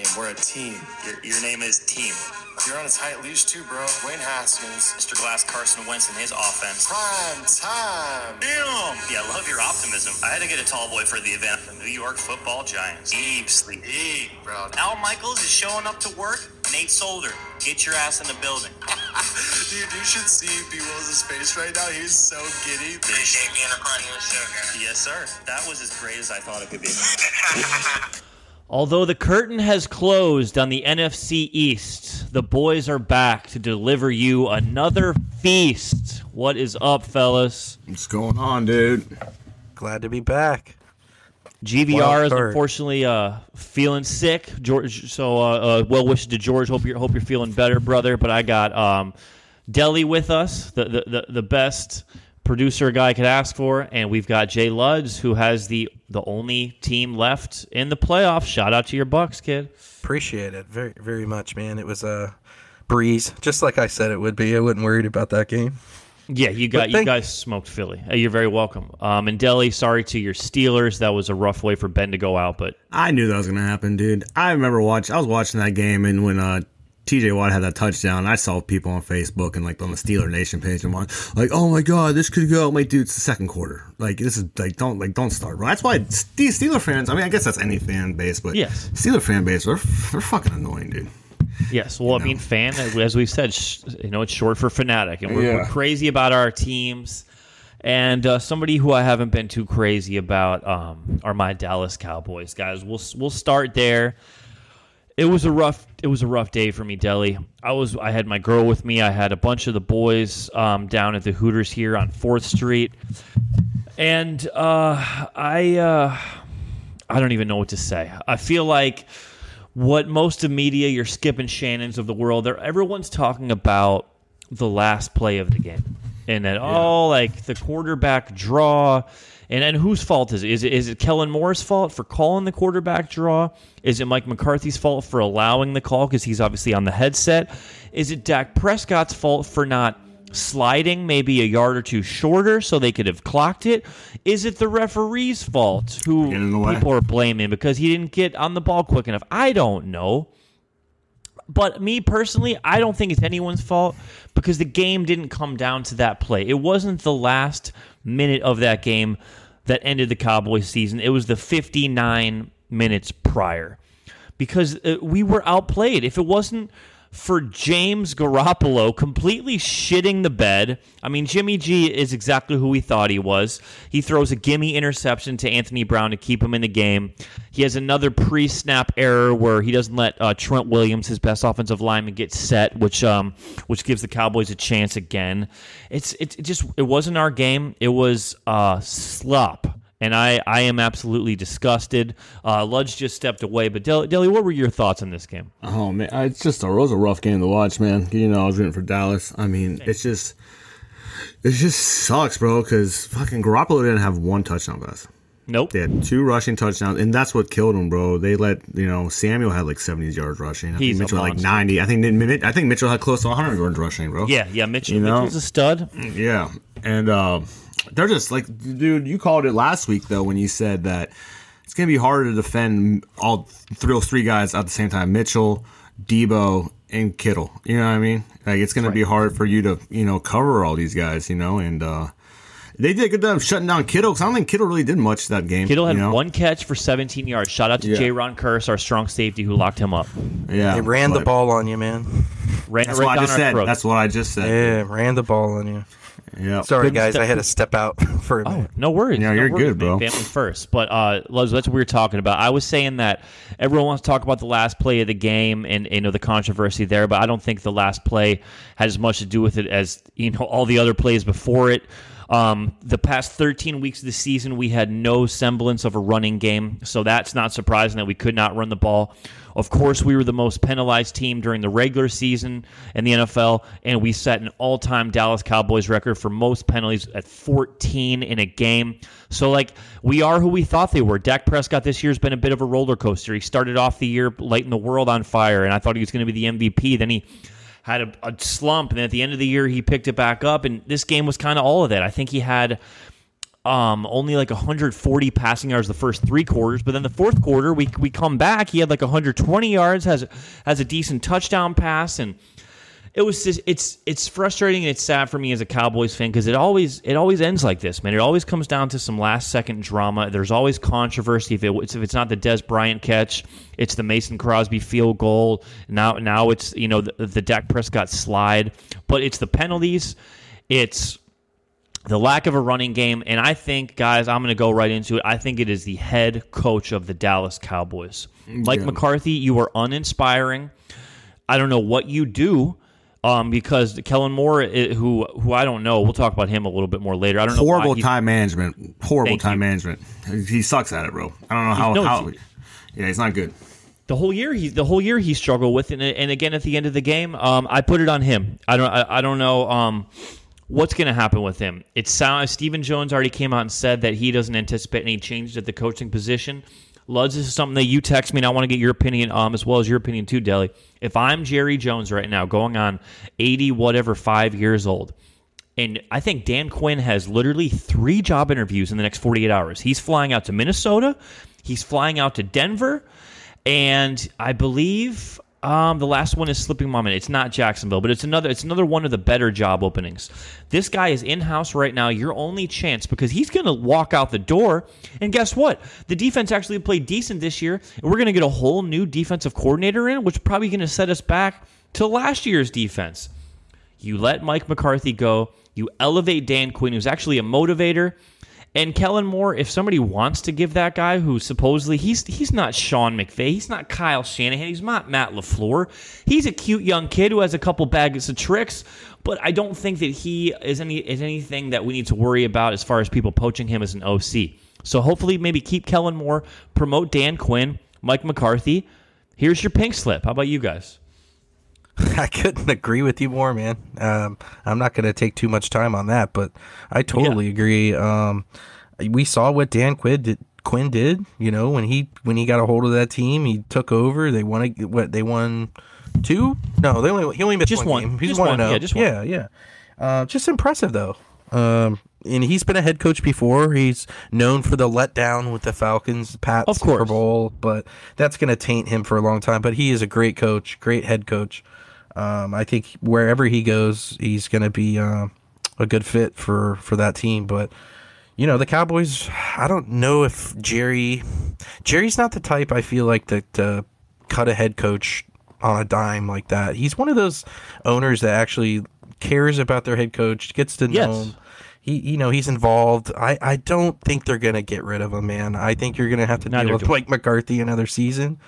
We don't need a name. We're a team. Your, your name is Team. You're on a tight leash too, bro. Wayne Haskins, Mr. Glass, Carson Wentz, and his offense. Prime time. Damn. Yeah, I love your optimism. I had to get a tall boy for the event. The New York Football Giants. Deep sleep. Deep, bro. Al Michaels is showing up to work. Nate Solder, get your ass in the building. Dude, you should see B. Will's face right now. He's so giddy. Appreciate being a part of your show, guys. Yes, sir. That was as great as I thought it could be. Although the curtain has closed on the NFC East, the boys are back to deliver you another feast. What is up, fellas? What's going on, dude? Glad to be back. GVR Wild is unfortunately uh, feeling sick. George, so uh, uh, well wishes to George. Hope you're hope you're feeling better, brother. But I got um, Deli with us, the, the the the best producer a guy could ask for, and we've got Jay Luds, who has the the only team left in the playoffs. Shout out to your Bucks, kid. Appreciate it very, very much, man. It was a breeze, just like I said it would be. I wasn't worried about that game. Yeah, you got But you guys smoked Philly. You're very welcome. Um, and Delhi, sorry to your Steelers. That was a rough way for Ben to go out, but I knew that was gonna happen, dude. I remember watching. I was watching that game, and when uh, T.J. Watt had that touchdown, I saw people on Facebook and like on the Steeler Nation page, and like, like, oh my god, this could go. I'm like, dude, it's the second quarter. Like, this is like, don't like, don't start. Bro. That's why these Steeler fans. I mean, I guess that's any fan base, but Yes. Steeler fan base, they're they're fucking annoying, dude. Yes, well, I mean, fan, as we've said, sh- you know, it's short for fanatic, and we're, we're crazy about our teams. And uh, somebody who I haven't been too crazy about um, are my Dallas Cowboys guys. We'll we'll start there. It was a rough it was a rough day for me, Deli. I was I had my girl with me. I had a bunch of the boys um, down at the Hooters here on Fourth Street, and uh, I uh, I don't even know what to say. I feel like what most of media, your Skip and Shannons of the world, they're everyone's talking about the last play of the game, and that oh, like the quarterback draw, and and whose fault is it? Is it is it Kellen Moore's fault for calling the quarterback draw? Is it Mike McCarthy's fault for allowing the call because he's obviously on the headset? Is it Dak Prescott's fault for not? sliding maybe a yard or two shorter so they could have clocked it? Is it the referee's fault who Getting in the way. people are blaming because he didn't get on the ball quick enough? I don't know. But me personally, I don't think it's anyone's fault because the game didn't come down to that play. It wasn't the last minute of that game that ended the Cowboys season. It was the 59 minutes prior because uh, we were outplayed. If it wasn't for James Garoppolo completely shitting the bed, I mean, Jimmy G is exactly who we thought he was. He throws a gimme interception to Anthony Brown to keep him in the game. He has another pre snap error where he doesn't let uh, Trent Williams, his best offensive lineman, get set, which um, which gives the Cowboys a chance again. It's, it's it just it wasn't our game. It was uh, slop and I, I am absolutely disgusted. Uh, Ludge just stepped away, but Deli, Deli, what were your thoughts on this game? Oh man, it's just a, it was a rough game to watch, man. You know, I was rooting for Dallas. I mean, it's just, it just sucks, bro. Because fucking Garoppolo didn't have one touchdown pass. Nope. They had two rushing touchdowns, and that's what killed him, bro. They let you know Samuel had like seventy yards rushing. I He's think Mitchell had like ninety. I think I think Mitchell had close to hundred yards rushing, bro. Yeah, yeah. Mitchell, You know? Mitchell's a stud. Yeah, and uh, they're just like, dude, you called it last week though when you said that it's gonna be harder to defend all three those three guys at the same time: Mitchell, Deebo, and Kittle. You know what I mean? Like it's gonna be hard for you to you know cover all these guys. You know, and uh, they did a good job shutting down Kittle because I don't think Kittle really did much that game. Kittle had you know? one catch for 17 yards. Shout out to Yeah. Jayron Kearse, our strong safety, who locked him up. Yeah, They ran the ball on you, man. Ran That's right what I just said. throats. That's what I just said. Yeah, ran the ball on you. Yeah. Sorry, Good guys. step- I had to step out for a Oh, minute. no worries. Yeah, no you're worries, good, man. bro. Family first. But uh, Luz, that's what we were talking about. I was saying that everyone wants to talk about the last play of the game and you know the controversy there, but I don't think the last play had as much to do with it as you know all the other plays before it. Um, the past 13 weeks of the season, we had no semblance of a running game, so that's not surprising that we could not run the ball. Of course, we were the most penalized team during the regular season in the NFL, and we set an all time Dallas Cowboys record for most penalties at 14 in a game. So, like, we are who we thought they were. Dak Prescott this year has been a bit of a roller coaster. He started off the year lighting the world on fire, and I thought he was going to be the MVP. Then he had a, a slump, and then at the end of the year, he picked it back up, and this game was kind of all of that. I think he had um, only like 140 passing yards the first three quarters, but then the fourth quarter we we come back. He had like 120 yards, has has a decent touchdown pass, and it was just, it's it's frustrating and it's sad for me as a Cowboys fan because it always it always ends like this, man. It always comes down to some last second drama. There's always controversy if it if it's not the Dez Bryant catch, it's the Mason Crosby field goal. Now now it's you know the, the Dak Prescott slide, but it's the penalties. It's the lack of a running game. And I think, guys, I'm going to go right into it. I think it is the head coach of the Dallas Cowboys. Mike Yeah. McCarthy, you are uninspiring. I don't know what you do. Um, because Kellen Moore, eh, who who I don't know, we'll talk about him a little bit more later. I don't know. Horrible time management. Horrible time you. management. He sucks at it, bro. I don't know how. no, how yeah, he's not good. the whole year he the whole year he struggled with and, and again at the end of the game um, I put it on him I don't I, I don't know um, what's going to happen with him it sounds Stephen Jones already came out and said that he doesn't anticipate any changes at the coaching position Luds this is something that you text me and I want to get your opinion um as well as your opinion too Deli if I'm Jerry Jones right now going on 80 whatever 5 years old and I think Dan Quinn has literally three job interviews in the next 48 hours. He's flying out to Minnesota, he's flying out to Denver, and I believe um, the last one is slipping my mind. It's not Jacksonville, but it's another. It's another one of the better job openings. This guy is in house right now. Your only chance because he's going to walk out the door, and guess what? The defense actually played decent this year, and we're going to get a whole new defensive coordinator in, which probably going to set us back to last year's defense. You let Mike McCarthy go. You elevate Dan Quinn, who's actually a motivator. And Kellen Moore, if somebody wants to give that guy who supposedly he's he's not Sean McVay, he's not Kyle Shanahan, he's not Matt LaFleur. He's a cute young kid who has a couple bags of tricks, but I don't think that he is any is anything that we need to worry about as far as people poaching him as an OC. So hopefully maybe keep Kellen Moore, promote Dan Quinn, Mike McCarthy. Here's your pink slip. How about you guys? I couldn't agree with you more, man. Um, I'm not going to take too much time on that, but I totally agree. Um, we saw what Dan Quinn did. Quinn did, you know, when he when he got a hold of that team, he took over. They won. a- What they won two? No, they only he only missed Just one. one. Game. He's Just one. oh. Yeah, just one. Yeah, yeah. Uh, just impressive though. Um, and he's been a head coach before. He's known for the letdown with the Falcons, Pat Super. Bowl, but that's going to taint him for a long time. But he is a great coach, great head coach. Um, I think wherever he goes, he's going to be uh, a good fit for for that team. But you know, the Cowboys. I don't know if Jerry Jerry's not the type. I feel like that to cut a head coach on a dime like that. He's one of those owners that actually cares about their head coach, gets to know Yes. him. He, you know, he's involved. I, I don't think they're gonna get rid of him, man. I think you're gonna have to Neither deal with. Mike McCarthy another season.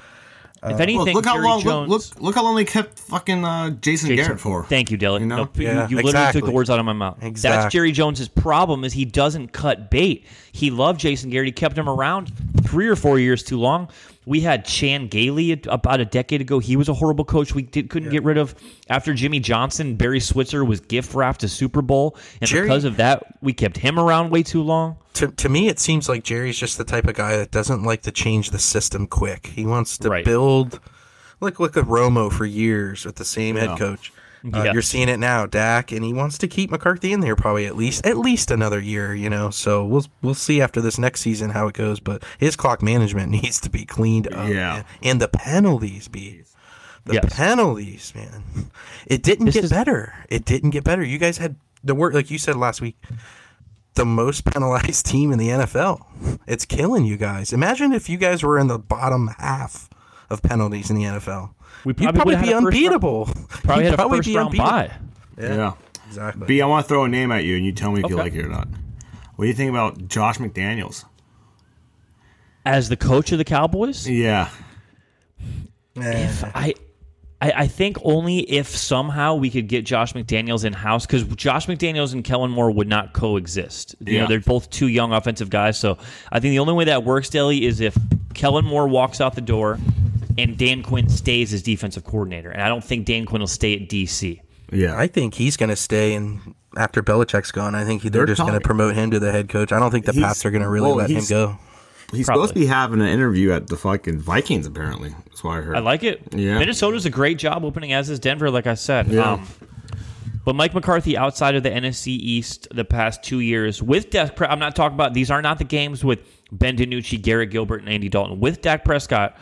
If anything, Look, look how Jerry long. Jones, Look, look, look how long they kept fucking uh, Jason, Jason, Garrett for. Thank you, Dylan. You know? Nope, you- Yeah, you, literally took the words out of my mouth. Exactly. That's Jerry Jones's problem is he doesn't cut bait. He loved Jason Garrett. He kept him around three or four years too long. We had Chan Gailey about a decade ago. He was a horrible coach. We did, couldn't get rid of after Jimmy Johnson. Barry Switzer was gift wrapped to Super Bowl, and Jerry- because of that, we kept him around way too long. To, to me, it seems like Jerry's just the type of guy that doesn't like to change the system quick. He wants to Right. build, like look at Romo for years with the same Yeah. head coach. Uh, Yeah. You're seeing it now, Dak, and he wants to keep McCarthy in there probably at least at least another year. You know, so we'll we'll see after this next season how it goes. But his clock management needs to be cleaned up. Yeah. man. and the penalties be. The Yes. penalties, man. It didn't This get is- better. It didn't get better. You guys had the work, like you said last week the most penalized team in the NFL. It's killing you guys. Imagine if you guys were in the bottom half of penalties in the NFL. We You'd probably probably be had a first round- unbeatable. Probably You'd had a first be round unbeatable. bye. Yeah. Exactly. B, I want to throw a name at you, and you tell me if you like it or not. What do you think about Josh McDaniels? As the coach of the Cowboys, Yeah. Eh, I I, I think only if somehow we could get Josh McDaniels in house because Josh McDaniels and Kellen Moore would not coexist. You Yeah. know, they're both two young offensive guys. So I think the only way that works, Daly, is if Kellen Moore walks out the door and Dan Quinn stays as defensive coordinator. And I don't think Dan Quinn will stay at DC. Yeah. I think he's going to stay, and after Belichick's gone, I think they're, They're just going to promote him to the head coach. I don't think the He's- Pats are going to really well, let him go. He's Probably. supposed to be having an interview at the fucking Vikings, apparently. That's why I heard. I like it. Yeah. Minnesota's a great job opening, as is Denver, like I said. Yeah. Um, but Mike McCarthy, outside of the NFC East the past two years, with Dak, Pre- I'm not talking about these are not the games with Ben DiNucci, Garrett Gilbert, and Andy Dalton. With Dak Prescott,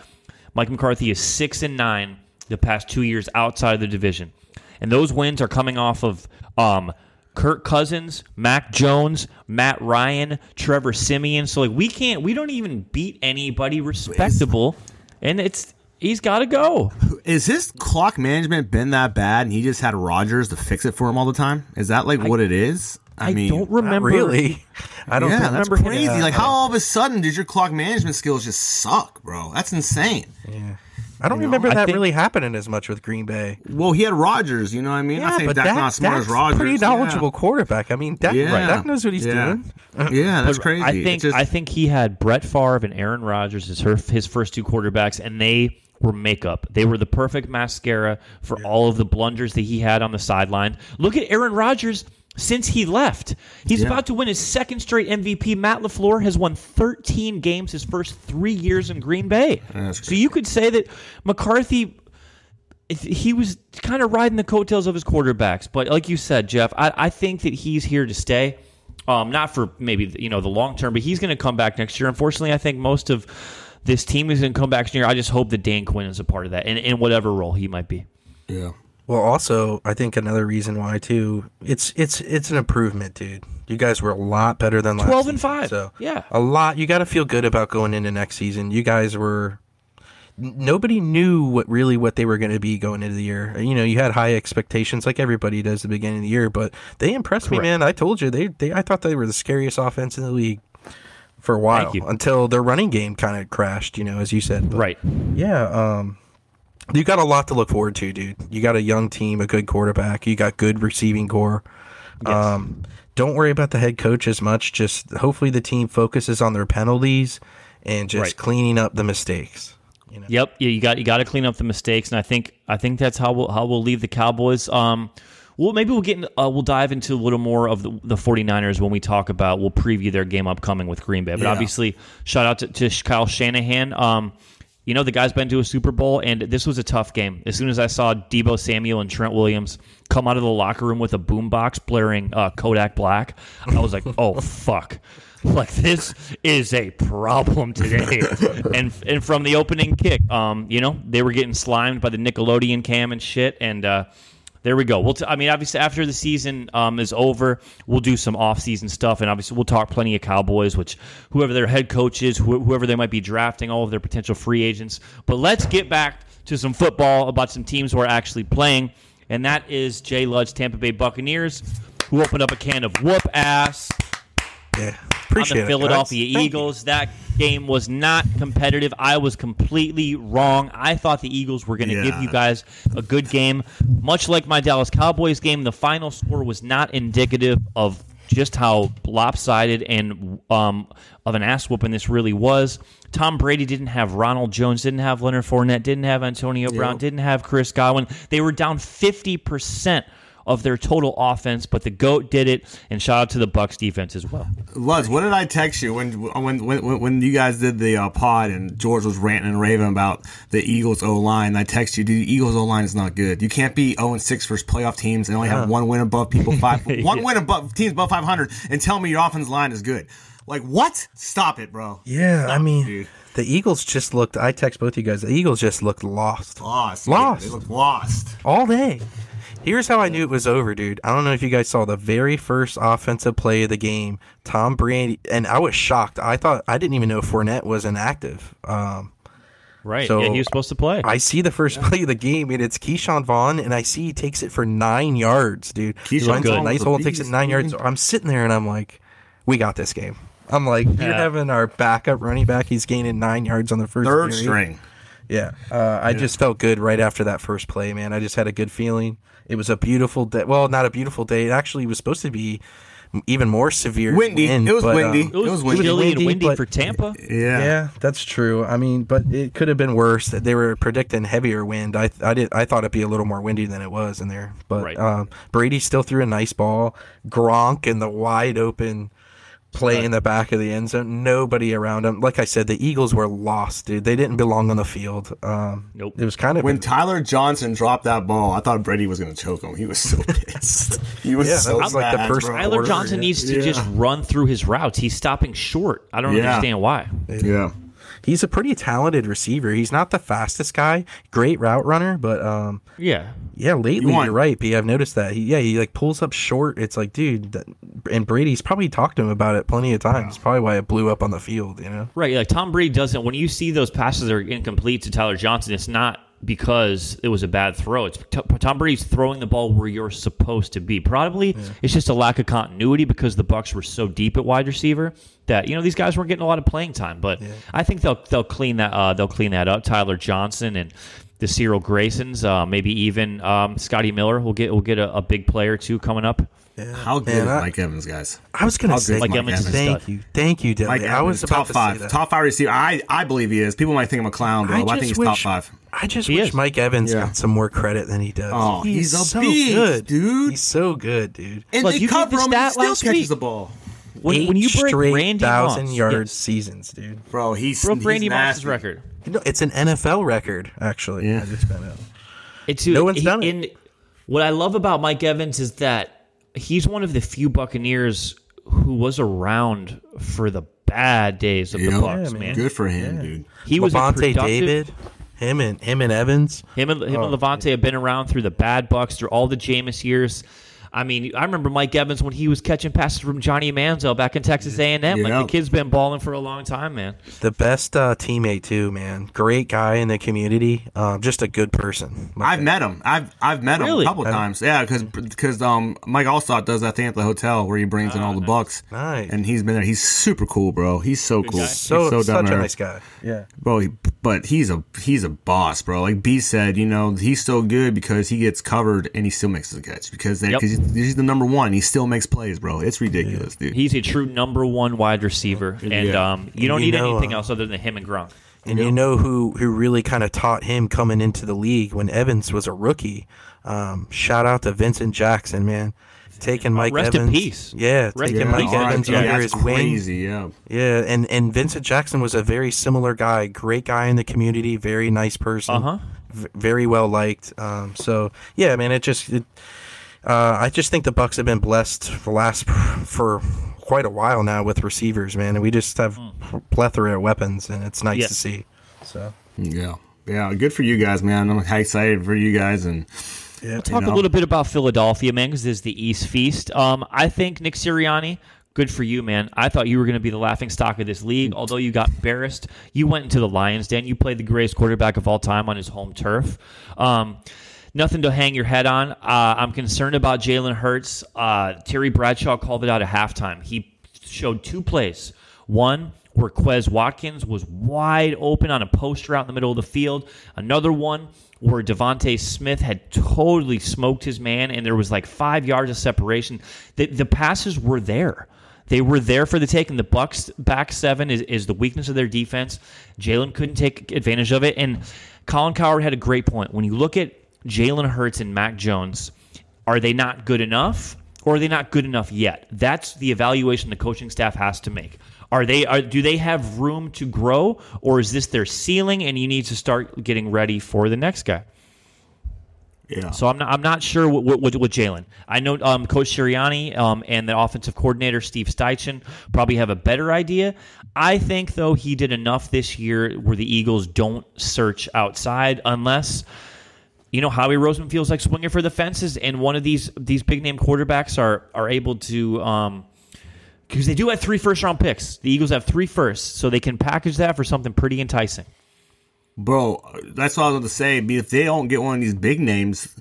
Mike McCarthy is six and nine the past two years outside of the division, and those wins are coming off of um, Kirk Cousins, Mac Jones, Matt Ryan, Trevor Siemian. So like we can't, we don't even beat anybody respectable, and it's he's got to go. Is his clock management been that bad and he just had Rodgers to fix it for him all the time? Is that like what it is? I, mean, don't remember. really. I don't remember. yeah, that's remember him- crazy. Yeah. like, how all of a sudden did your clock management skills just suck, bro? That's insane. Yeah. I don't remember I that think- really happening as much with Green Bay. Well, he had Rodgers, you know what I mean? Yeah, I think but Dak's Dak, not as smart Dak's as Rodgers. pretty yeah. knowledgeable quarterback. I mean, Dak, Yeah. Dak knows what he's Yeah. doing. Yeah, that's But crazy. I think just- I think he had Brett Favre and Aaron Rodgers as her, his first two quarterbacks, and they were makeup. They were the perfect mascara for all of the blunders that he had on the sideline. Look at Aaron Rodgers since he left. He's Yeah. about to win his second straight MVP. Matt LaFleur has won 13 games his first three years in Green Bay. So you could say that McCarthy he was kind of riding the coattails of his quarterbacks. But like you said, Jeff, I, I think that he's here to stay. Um, not for maybe you know the long term, but he's going to come back next year. Unfortunately, I think most of this team is going to come back next year. I just hope that Dan Quinn is a part of that, in, in whatever role he might be. yeah. Well, also, I think another reason why too, it's it's it's an improvement, dude. You guys were a lot better than last 12 and season, 5. So Yeah. a lot. You got to feel good about going into next season. You guys were. n- Nobody knew what really what they were going to be going into the year. You know, you had high expectations, like everybody does at the beginning of the year. But they impressed me, Correct. man. I told you they, they. I thought they were the scariest offense in the league for a while you. until their running game kind of crashed. You know, as you said. But Right. yeah, um, you got a lot to look forward to, dude. You got a young team, a good quarterback, you got good receiving core. Um, don't worry about the head coach as much. Just hopefully the team focuses on their penalties and just Right. cleaning up the mistakes. Yep. Yeah, you got you got to clean up the mistakes, and I think I think that's how we'll how we'll leave the Cowboys. Um, well, maybe we'll get in, uh, we'll dive into a little more of the, the 49ers when we talk about we'll preview their game upcoming with Green Bay. But Yeah. obviously, shout out to, to Kyle Shanahan. Um, you know the guy's been to a Super Bowl, and this was a tough game. As soon as I saw Deebo Samuel and Trent Williams come out of the locker room with a boombox blaring uh, Kodak Black, I was like, "Oh fuck!" Like this is a problem today. and and from the opening kick, um, you know they were getting slimed by the Nickelodeon cam and shit, and uh, there we go. We'll t- I mean, obviously, after the season um, is over, we'll do some off-season stuff, and obviously, we'll talk plenty of Cowboys, which whoever their head coach is, wh- whoever they might be drafting, all of their potential free agents. But let's get back to some football about some teams who are actually playing, and that is Jay Ludge, Tampa Bay Buccaneers, who opened up a can of whoop ass Yeah, on the Philadelphia you. Eagles. That game was not competitive. I was completely wrong. I thought the Eagles were going to give you guys a good game. Much like my Dallas Cowboys game, the final score was not indicative of just how lopsided and um, of an ass whooping this really was. Tom Brady didn't have Ronald Jones, didn't have Leonard Fournette, didn't have Antonio Brown, didn't have Chris Godwin. They were down 50% of their total offense, but the GOAT did it, and shout out to the Bucks defense as well. Luz, what did I text you when when when, when you guys did the uh, pod and George was ranting and raving about the Eagles O line? I text you, dude. The Eagles O line is not good. You can't be zero and six versus playoff teams and only have one win above people five, one win above teams above five hundred, and tell me your offense line is good. Like what? Stop it, bro. Yeah, I mean, dude. the Eagles just looked. I text both of you guys. The Eagles just looked lost, Lost. Lost. They look lost. all day. Here's how I knew it was over, dude. I don't know if you guys saw the very first offensive play of the game. Tom Brady, and I was shocked. I thought I didn't even know Fournette was inactive. Um, Right. So, yeah, he was supposed to play. I see the first play of the game, and it's Ke'Shawn Vaughn, and I see he takes it for nine yards, dude. Ke'Shawn Runs a nice hole, takes it beast, nine yards. I'm sitting there, and I'm like, we got this game. I'm like, you're Yeah. having our backup running back. He's gaining nine yards on the first Third period. string. Yeah, uh, I just felt good right after that first play, man. I just had a good feeling. It was a beautiful day. Well, not a beautiful day. It actually was supposed to be even more severe. Windy. wind, It was but, windy. uh, It was, was windy. chilly windy, and windy but- for Tampa. Yeah. yeah, that's true. I mean, but it could have been worse. They were predicting heavier wind. I I did I thought it'd be a little more windy than it was in there. But Right. um, Brady still threw a nice ball. Gronk in the wide open play in the back of the end zone. Nobody around him. Like I said, the Eagles were lost, dude. They didn't belong on the field. Um, Nope. It was kind of When Tyler Johnson dropped that ball, I thought Brady was going to choke him. He was so pissed. He was Yeah, so was like the first bro. Tyler order, Johnson yeah. needs to Yeah. just run through his routes. He's stopping short. I don't Yeah. understand why. Yeah. He's a pretty talented receiver. He's not the fastest guy, great route runner, but um, Yeah. yeah, lately You you're right, B. I've noticed that. He, yeah, he like pulls up short. It's like, dude, that, and Brady's probably talked to him about it plenty of times. Probably why it blew up on the field. You know. Right, like Tom Brady doesn't. When you see those passes that are incomplete to Tyler Johnson, it's not because it was a bad throw. It's Tom Brady's throwing the ball where you're supposed to be. Probably it's just a lack of continuity because the Bucks were so deep at wide receiver that you know these guys weren't getting a lot of playing time. But I think they'll they'll clean that uh, they'll clean that up. Tyler Johnson and the Cyril Graysons, uh, maybe even um, Scotty Miller will get will get a, a big player too coming up. How good Man, is I- Mike Evans, guys? I was gonna say, Mike Mike Evans Evans? thank you, thank you, Dilly. Mike I was about top to five, say that. top five receiver. I I believe he is. People might think I'm a clown, but I, think he's top five. I just He wish is. Mike Evans Yeah. got some more credit than he does. Oh, he's a so beast, good, dude. He's so good, dude. And Look, they you gave cover the him, and he still last catches week. the ball. When, Eight when you break straight Randy thousand Moss, yard yes. seasons, dude. Bro, he's broke Randy Moss's record. You know, it's an NFL record, actually. Yeah. I just found out. It's No one's done it. what I love about Mike Evans is that he's one of the few Buccaneers who was around for the bad days of the Bucks, Yeah, man. Good for him, dude. He was a Lavonte productive- David, him and him and Evans. Him and him Oh, and Lavonte have been around through the bad Bucks through all the Jameis years. I mean, I remember Mike Evans when he was catching passes from Johnny Manziel back in Texas A&M. Yeah. Like the kid's been balling for a long time, man. The best uh, teammate too, man. Great guy in the community. Um, just a good person. Like, I've met him. I've I've met him a couple times. Yeah, because um Mike Alstott does that thing at the hotel where he brings in all the bucks. Nice. And he's been there. He's super cool, bro. He's so cool. guy. He's so, so such a nice guy. Yeah. Bro, he, but he's a he's a boss, bro. Like B said, you know, he's so good because he gets covered and he still makes the catch because they, Yep. cause he's, he's the number one. He still makes plays, bro. It's ridiculous, dude. He's a true number one wide receiver, and Yeah. um, you don't you need know, anything uh, else other than him and Gronk. And you know who who really kind of taught him coming into the league when Evans was a rookie? Um, shout out to Vincent Jackson, man. Taking Mike rest in Evans. peace. Yeah, Rest taking in Mike peace. Evans under his wing. crazy. Yeah, Yeah, and and Vincent Jackson was a very similar guy, great guy in the community, very nice person, Uh-huh. v- very well liked. Um, so yeah, man, it just, it, uh, I just think the Bucks have been blessed for last for quite a while now with receivers, man, and we just have plethora of weapons, and it's nice Hmm. Yeah. to see. So yeah, yeah. Good for you guys, man. I'm excited for you guys and. Yeah, Talk know? a little bit about Philadelphia, man, because this is the East Feast. Um, I think Nick Sirianni, good for you, man. I thought you were going to be the laughing stock of this league. Although you got embarrassed, you went into the Lions Den. You played the greatest quarterback of all time on his home turf. Um, nothing to hang your head on. Uh, I'm concerned about Jalen Hurts. Uh, Terry Bradshaw called it out at halftime. He showed two plays. One where Quez Watkins was wide open on a post route in the middle of the field. Another one where DeVonta Smith had totally smoked his man, and there was like five yards of separation. The, the passes were there. They were there for the take, and the Bucks back seven is, is the weakness of their defense. Jalen couldn't take advantage of it, and Colin Cowherd had a great point. When you look at Jalen Hurts and Mac Jones, are they not good enough, or are they not good enough yet? That's the evaluation the coaching staff has to make. Are they? Are, do they have room to grow, or is this their ceiling, and you need to start getting ready for the next guy? Yeah. So I'm not, I'm not sure what, what, what Jalen. I know um, Coach Sirianni um, and the offensive coordinator Steve Steichen probably have a better idea. I think though he did enough this year where the Eagles don't search outside unless you know Howie Roseman feels like swinging for the fences, and one of these these big name quarterbacks are are able to. Um, because they do have three first round picks. The Eagles have three firsts, so they can package that for something pretty enticing. Bro, uh, that's what I was going to say. If they don't get one of these big names,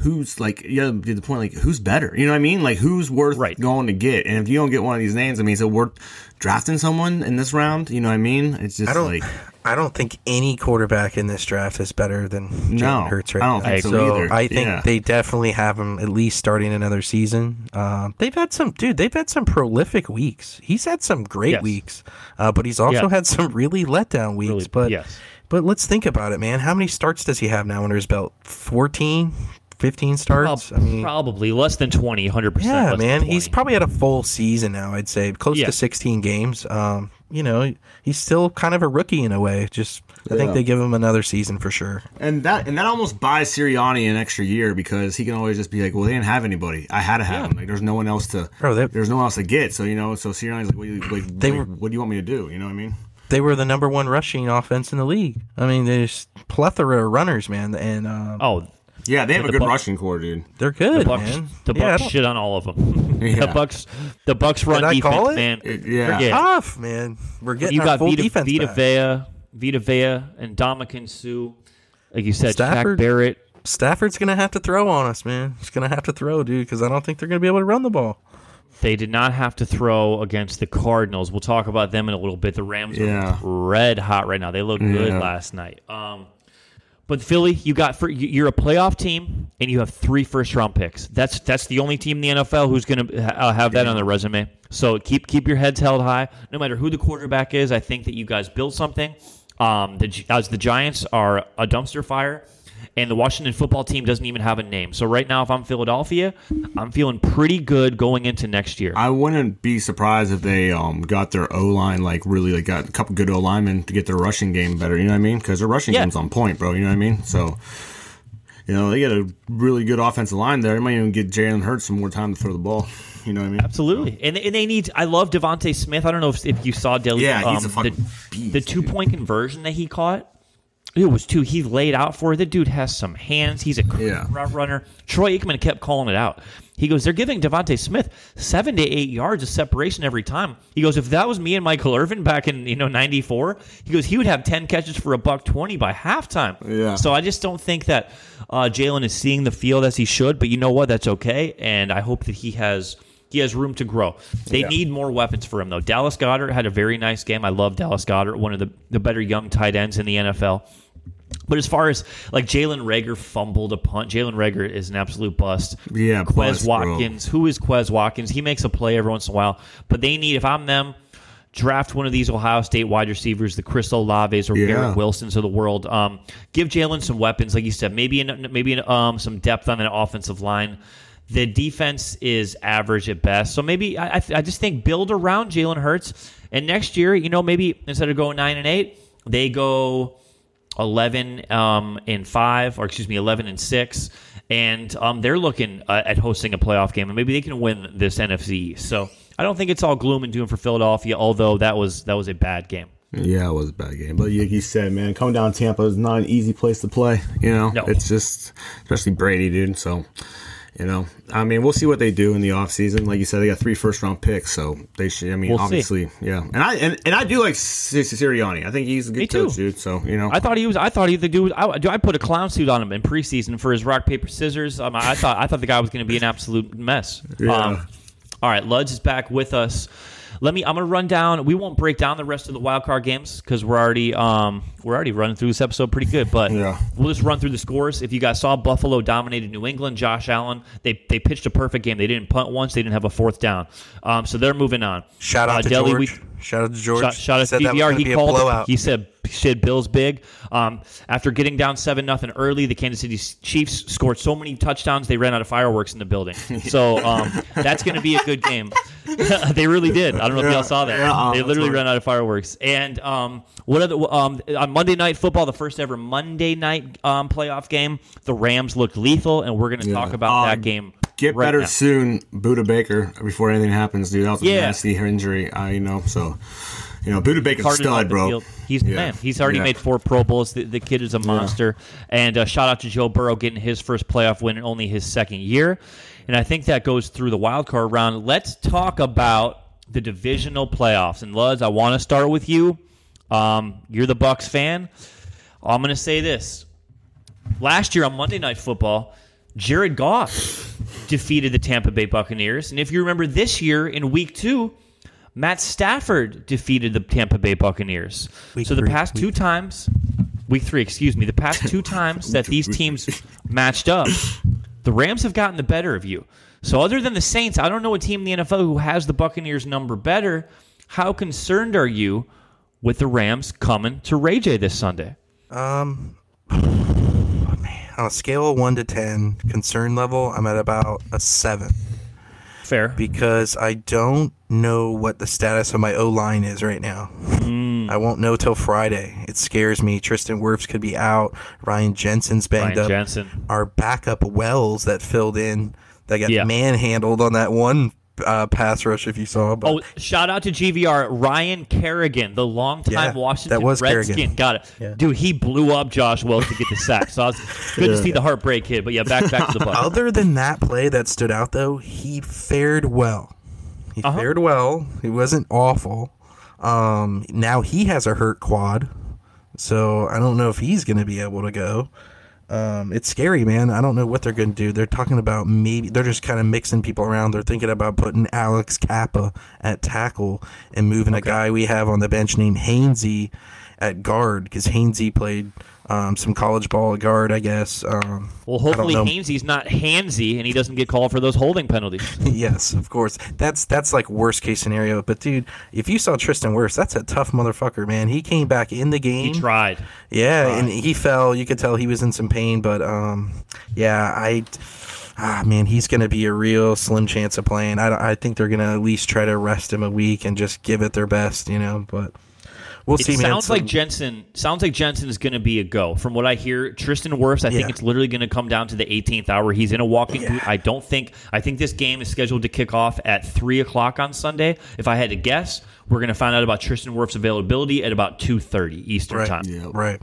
who's like you got to the point like who's better? You know what I mean? Like who's worth Right. going to get? And if you don't get one of these names, I mean, is it worth drafting someone in this round? You know what I mean? It's just I don't. like I don't think any quarterback in this draft is better than Jalen No, Hurts right I don't now. think so so either. I think Yeah. they definitely have him at least starting another season. Um, they've had some, dude. They've had some prolific weeks. He's had some great Yes. weeks, uh, but he's also Yeah. had some really letdown weeks. Really- but yes. but let's think about it, man. How many starts does he have now under his belt? 14, 15 starts. Prob- I mean, probably less than 20, 100%. yeah, less than man. He's probably had a full season now. I'd say close Yeah. to 16 games. Um, you know, he's still kind of a rookie in a way. Just I think they give him another season for sure. And that and that almost buys Sirianni an extra year because he can always just be like, well, they didn't have anybody. I had to have him. Like, there's no one else to. Bro, they- there's no one else to get. So you know, so Sirianni's like, what do you, like, They like, were- what do you want me to do? You know what I mean? They were the number one rushing offense in the league. I mean, there's plethora of runners, man, and um, Oh, Yeah, they have the a good Buc- rushing core, dude. they're good, the Bucks, man. the Bucks don't- shit on all of them. Yeah. The Bucks, the Bucks run Did defense, call it? man. It- yeah. Forget it. tough, man. We're getting you our got full Vita, defense Vita back. Vea, Vita Vea, and Ndamukong Suh. Like you said, Stafford? Shaq Barrett. Stafford's gonna have to throw on us, man. He's gonna have to throw, dude, because I don't think they're gonna be able to run the ball. They did not have to throw against the Cardinals. We'll talk about them in a little bit. The Rams Yeah. are red hot right now. They look good Yeah. last night. Um, but Philly, you got for you- you're a playoff team and you have three first round picks. That's that's the only team in the NFL who's going to ha- have that on their resume. So keep keep your heads held high. No matter who the quarterback is, I think that you guys built something. Um, the, as the Giants are a dumpster fire, and the Washington football team doesn't even have a name. So right now, if I'm Philadelphia, I'm feeling pretty good going into next year. I wouldn't be surprised if they um, got their O line like really like got a couple good O linemen to get their rushing game better. You know what I mean? Because their rushing Yeah. game's on point, bro. You know what I mean? So. You know, they got a really good offensive line there. They might even get Jalen Hurts some more time to throw the ball. You know what I mean? Absolutely, and, and they need. I love DeVonta Smith. I don't know if, if you saw Deli, Yeah, he's a um, fucking the, beast, the two point conversion that he caught. It was two. He laid out for it. The dude has some hands. He's a Yeah. route runner. Troy Aikman kept calling it out. He goes, they're giving DeVonta Smith seven to eight yards of separation every time. He goes, if that was me and Michael Irvin back in you know '94, he goes, he would have ten catches for a buck twenty by halftime. Yeah. So I just don't think that uh, Jalen is seeing the field as he should. But you know what? That's okay, and I hope that he has he has room to grow. They need more weapons for him though. Dallas Goedert had a very nice game. I love Dallas Goedert, one of the the better young tight ends in the NFL. But as far as like Jalen Reagor fumbled a punt, Jalen Reagor is an absolute bust. Yeah, Quez bust, bro. Watkins. Who is Quez Watkins? He makes a play every once in a while, but they need. If I'm them, draft one of these Ohio State wide receivers, the Chris Olaves or Yeah. Garrett Wilsons of the world. Um, give Jalen some weapons, like you said. Maybe in, maybe in, um, some depth on an offensive line. The defense is average at best, so maybe I, I, I just think build around Jalen Hurts, and next year, you know, maybe instead of going nine and eight, they go 11 um, and 5 or excuse me 11 and 6 and um, they're looking uh, at hosting a playoff game and maybe they can win this NFC so I don't think it's all gloom and doom for Philadelphia although that was that was a bad game Yeah, it was a bad game. But like you said, man, coming down to Tampa is not an easy place to play. You know, No. it's just, especially Brady, dude. So, you know, I mean, we'll see what they do in the offseason. Like you said, they got three first round picks, so they should. I mean, We'll see. obviously, yeah. And I and, and I do like Si- Sirianni. I think he's a good Me too. dude. So you know, I thought he was I thought he the dude I, I put a clown suit on him in preseason for his rock paper scissors um, I thought I thought the guy was going to be an absolute mess Yeah. um, all right Luds is back with us let me I'm gonna run down we won't break down the rest of the wild card games because we're already um we're already running through this episode pretty good but Yeah. we'll just run through the scores if you guys saw Buffalo dominated New England Josh Allen they they pitched a perfect game they didn't punt once they didn't have a fourth down um so they're moving on Shout out Uh, to Deli, we- George. Shout out to George. Shout, shout out to DVR. He called. He said he said Bills big. Um, after getting down seven nothing early, the Kansas City Chiefs scored so many touchdowns they ran out of fireworks in the building. So um, that's going to be a good game. they really did. I don't know if y'all saw that. Yeah, they literally ran out of fireworks. And um, what other um, on Monday Night Football, the first ever Monday night um, playoff game, the Rams looked lethal, and we're going to Yeah. talk about Um, that game. get right better now. soon, Budda Baker. Before anything happens, dude. That was a Yeah. nasty injury. I you know so. You know, Budda off stud, bro. field. He's the Yeah. man. He's already Yeah. made four Pro Bowls. The, the kid is a monster. And uh, shout out to Joe Burrow getting his first playoff win in only his second year. And I think that goes through the wild card round. Let's talk about the divisional playoffs. And Luz, I want to start with you. Um, you're the Bucks fan. I'm going to say this. Last year on Monday Night Football, Jared Goff defeated the Tampa Bay Buccaneers. And if you remember this year in week two, Matt Stafford defeated the Tampa Bay Buccaneers. Week so the three, past week two times, week three, excuse me, the past two times that these teams matched up, the Rams have gotten the better of you. So other than the Saints, I don't know a team in the NFL who has the Buccaneers number better. How concerned are you with the Rams coming to Ray Jay this Sunday? Um, man, on a scale of one to ten, concern level, I'm at about a seven Fair. because I don't know what the status of my O line is right now. Hmm. I won't know till Friday. It scares me. Tristan Wirfs could be out. Ryan Jensen's banged Ryan up. Jensen. Our backup Wells that filled in, that got Yeah. manhandled on that one uh, pass rush. If you saw, but Oh, shout out to GVR Ryan Kerrigan, the longtime Yeah, Washington that was Redskin. Kerrigan. Got it, Yeah. dude. He blew up Josh Wells to get the sack. So I was good to see the heartbreak hit. But yeah, back back to the Bucks. Other than that play that stood out, though, he fared well. He Uh-huh. fared well. He wasn't awful. Um, now he has a hurt quad, so I don't know if he's going to be able to go. Um, it's scary, man. I don't know what they're going to do. They're talking about maybe they're just kind of mixing people around. They're thinking about putting Alex Cappa at tackle and moving a guy we have on the bench named Hainsey at guard because Hainsey played um, some college ball guard, I guess. Um, well, hopefully know. Not handsy and he doesn't get called for those holding penalties. yes, of course. That's that's like worst case scenario. But dude, if you saw Tristan Wirfs, that's a tough motherfucker, man. He came back in the game. He tried. Yeah, and he fell. You could tell he was in some pain, but um, yeah, I. Ah, man, he's going to be a real slim chance of playing. I, I think they're going to at least try to rest him a week and just give it their best, you know. But we'll It see. man. sounds So- like Jensen. Sounds like Jensen is going to be a go. From what I hear, Tristan Wirfs. I think it's literally going to come down to the 18th hour. He's in a walking boot. I don't think. I think this game is scheduled to kick off at three o'clock on Sunday. If I had to guess, we're going to find out about Tristan Wirfs' availability at about 2:30 Eastern right, time. Right.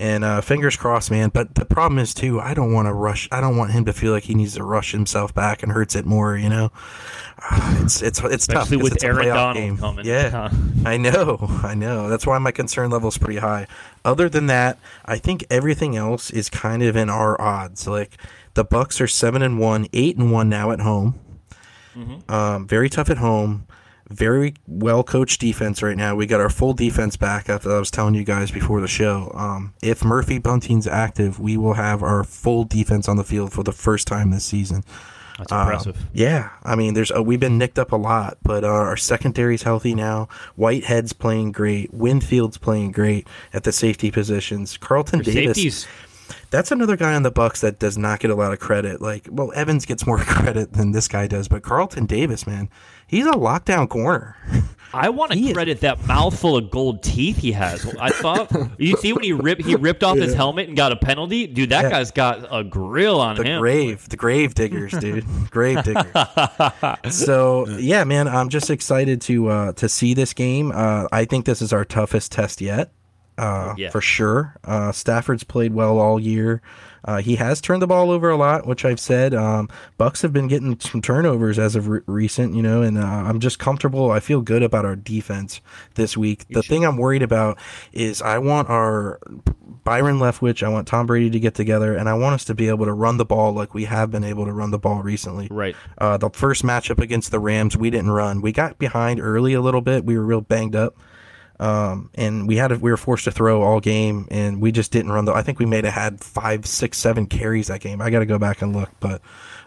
And uh, fingers crossed, man. But the problem is too, I don't want to rush. I don't want him to feel like he needs to rush himself back and hurts it more. You know, it's it's it's tough with it's Aaron Donald game. coming. Yeah, Huh. I know, I know. That's why my concern level is pretty high. Other than that, I think everything else is kind of in our odds. Like the Bucks are seven and one, eight and one now at home. Um, very tough at home. Very well coached defense right now. We got our full defense back after I was telling you guys before the show. Um, if Murphy Bunting's active, we will have our full defense on the field for the first time this season. That's Um, impressive. yeah, I mean, there's uh, we've been nicked up a lot, but uh, our secondary's healthy now. Whitehead's playing great. Winfield's playing great at the safety positions. Carlton Your Davis. safeties. That's another guy on the Bucks that does not get a lot of credit. Like, well, Evans gets more credit than this guy does, but Carlton Davis, man, he's a lockdown corner. I want He to is- credit that mouthful of gold teeth he has. I thought you see when he ripped he ripped off his helmet and got a penalty. Dude, that Yeah. guy's got a grill on the him. grave, the grave diggers, dude, grave diggers. so yeah, man, I'm just excited to uh, to see this game. Uh, I think this is our toughest test yet, uh, Yeah. for sure. Uh, Stafford's played well all year. Uh, he has turned the ball over a lot, which I've said. Um, Bucks have been getting some turnovers as of re- recent, you know, and uh, I'm just comfortable. I feel good about our defense this week. The thing I'm worried about is I want our Byron Leftwich, I want Tom Brady to get together, and I want us to be able to run the ball like we have been able to run the ball recently. Right. Uh, the first matchup against the Rams, we didn't run. We got behind early a little bit. We were real banged up, um, and we had to, we were forced to throw all game, and we just didn't run. The, I think we may have had five, six, seven carries that game. I got to go back and look, but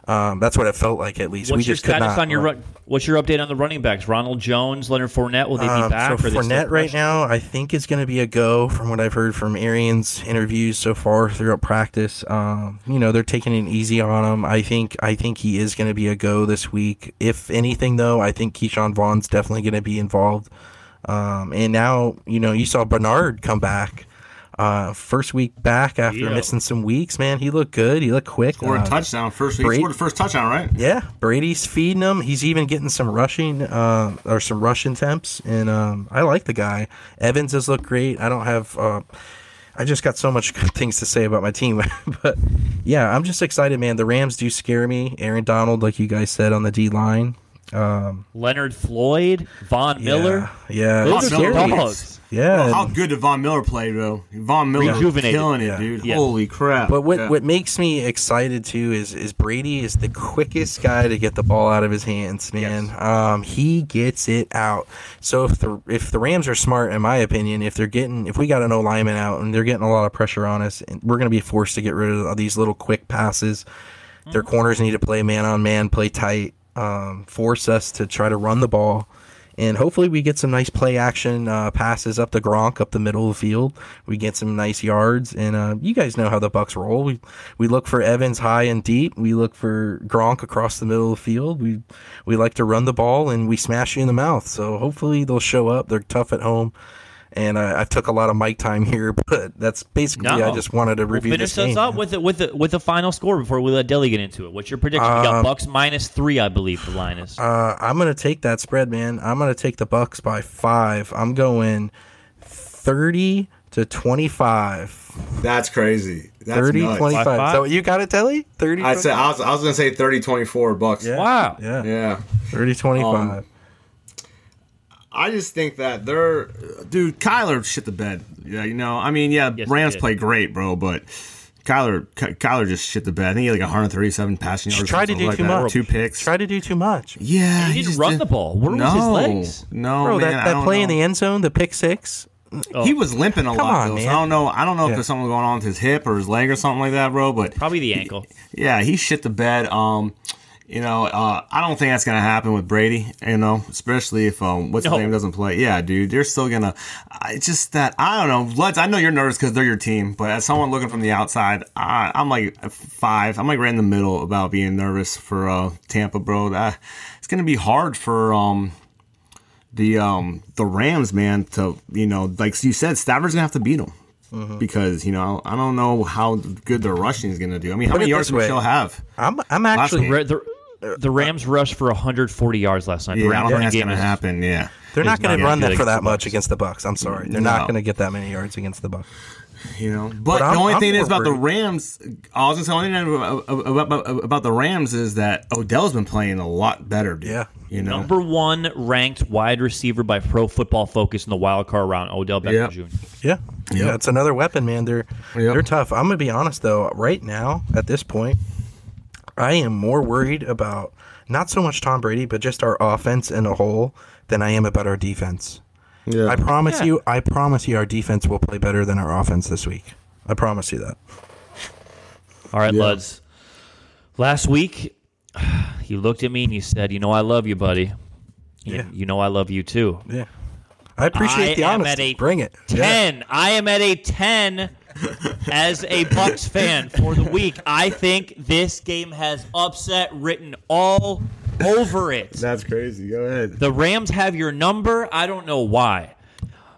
um, that's what it felt like at least. What's we your just status on your run. What's your update on the running backs? Ronald Jones, Leonard Fournette, will they be Um, back? so Fournette right now, I think is going to be a go from what I've heard from Arians interviews so far throughout practice. Um, you know, they're taking it easy on him. I think I think he is going to be a go this week. If anything, though, I think Ke'Shawn Vaughn's definitely going to be involved. Um, and now, you know, you saw Bernard come back. Uh, first week back after Yeah. missing some weeks, man, he looked good. He looked quick. Scored Uh, a touchdown first week. Brady- Scored the first touchdown, right? yeah, Brady's feeding him. He's even getting some rushing uh, or some rushing temps, and um, I like the guy. Evans has looked great. I don't have. Uh, I just got so much good things to say about my team, but yeah, I'm just excited, man. The Rams do scare me. Aaron Donald, like you guys said on the D line. Leonard Floyd, Von Miller. Yeah. Those Von are dogs. Yeah. Bro, how good did Von Miller play, bro? Von Miller Rejuvenated. killing it, Yeah. dude. Yeah. Holy crap! But what, Yeah. what makes me excited too is is Brady is the quickest guy to get the ball out of his hands, man. Um, he gets it out. So if the if the Rams are smart, in my opinion, if they're getting if we got an O lineman out and they're getting a lot of pressure on us, and we're going to be forced to get rid of these little quick passes. Their corners need to play man on man, play tight, um, force us to try to run the ball. And hopefully we get some nice play action uh, passes up the Gronk up the middle of the field. We get some nice yards, and uh, you guys know how the Bucks roll. We we look for Evans high and deep. We look for Gronk across the middle of the field. We we like to run the ball, and we smash you in the mouth. So hopefully they'll show up. They're tough at home. And I, I took a lot of mic time here, but that's basically no. I just wanted to We'll review finish this us game. up with the, with the with the final score before we let Deli get into it. What's your prediction? we got Um, Bucks minus three, I believe. The line is. Uh, I'm gonna take that spread, man. I'm gonna take the Bucks by five. I'm going thirty to twenty-five. That's crazy. That's 30 nuts. 25. By Is five? that what you got it, Telly? 30 I said I was I was gonna say 30, 24 bucks. Yeah. Wow. Yeah. Yeah. 30 25. Um, I just think that they're, dude. Kyler shit the bed. Yeah, you know. I mean, yeah, Yes, Rams play great, bro, but Kyler, Ky- Kyler just shit the bed. I think he had like 137 passing yards. tried to do like too that. much. Two picks. Try to do too much. yeah, He didn't just run did- the ball. Where was no, his legs? No, Bro, man, that, I that don't play in the end zone, the pick six. Oh, He was limping a Come lot, on, though. So man. I don't know. I don't know Yeah. if there's something going on with his hip or his leg or something like that, bro. But probably the ankle. yeah, he shit the bed. Um, you know, uh, I don't think that's gonna happen with Brady. You know, especially if um, what's his No. name doesn't play. Yeah, dude, they're still gonna. I it's just that I don't know. Let's. I know you're nervous because they're your team, but as someone looking from the outside, I, I'm like five. I'm like right in the middle about being nervous for uh, Tampa, bro. That it's gonna be hard for um. The um the Rams man to you know like you said Stafford's gonna have to beat them Mm-hmm. because you know I don't know how good their rushing is gonna do. I mean, how Put many yards this did way. Michel have? I'm I'm actually Ra- The, the uh, Rams rushed for 140 yards last night. The Yeah, I Rams don't think that's gonna happen. Yeah, they're not going to run that for that much against the Bucks. I'm sorry. They're No. not going to get that many yards against the Bucks. you know. But, I'm- the only I'm thing is about the worried. Rams. I was gonna say the only thing about, about, about the Rams is that Odell's been playing a lot better. Dude. Yeah. you know. Number one ranked wide receiver by Pro Football Focus in the wild card round, Odell Beckham Yep. Jr. Yeah. Yeah, it's another weapon, man. They're Yep. they're tough. I'm gonna be honest though. Right now, at this point, I am more worried about not so much Tom Brady, but just our offense in a whole than I am about our defense. Yeah. I promise Yeah. you, I promise you, our defense will play better than our offense this week. I promise you that. All right, Yeah. Luds. Last week, you looked at me and you said, "You know I love you, buddy. You, Yeah. you know I love you too." Yeah, I appreciate I the honesty. Bring it. Yeah. Ten. I am at a ten as a Bucks fan for the week. I think this game has upset written all over it. That's crazy. Go ahead. The Rams have your number. I don't know why.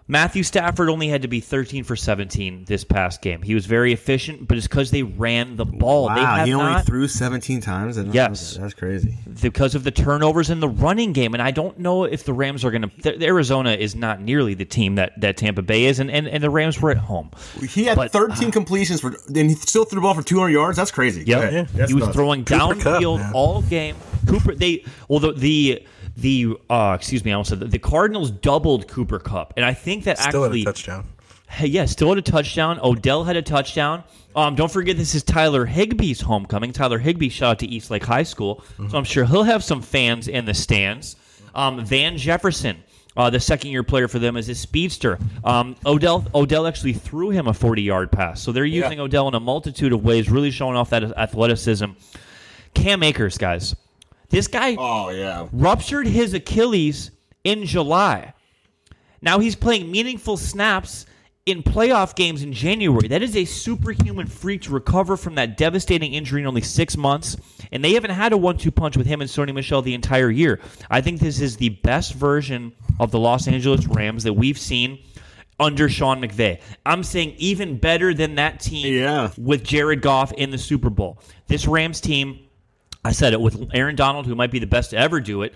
Matthew Stafford only had to be 13 for 17 this past game. He was very efficient, but it's because they ran the ball. they Wow, have he only not, threw 17 times. I Yes. that. that's crazy. because of the turnovers in the running game. And I don't know if the Rams are going to. Arizona is not nearly the team that, that Tampa Bay is, and, and, and the Rams were at home. He had But- 13 uh, completions for, and he still threw the ball for 200 yards. That's crazy. Yep. Yeah. That's he was nuts. throwing Cooper Kupp, downfield man. all game. Cooper, they well the the the uh, excuse me, I almost said that the Cardinals doubled Cooper Kupp, and I think that Still actually at a touchdown. Hey, yeah, still had a touchdown. Odell had a touchdown. Um, don't forget this is Tyler Higbee's homecoming. Tyler Higbee shot out to East Lake High School, so I'm sure he'll have some fans in the stands. Um, Van Jefferson, uh, the second year player for them, is a speedster. Um, Odell Odell actually threw him a 40 yard pass, so they're using Odell in a multitude of ways, really showing off that athleticism. Cam Akers, guys, this guy Oh, yeah. ruptured his Achilles in July. Now he's playing meaningful snaps in playoff games in January. That is a superhuman freak to recover from that devastating injury in only six months. And they haven't had a one two punch with him and Sony Michel the entire year. I think this is the best version of the Los Angeles Rams that we've seen under Sean McVay. I'm saying even better than that team Yeah. with Jared Goff in the Super Bowl. This Rams team I said it with Aaron Donald, who might be the best to ever do it.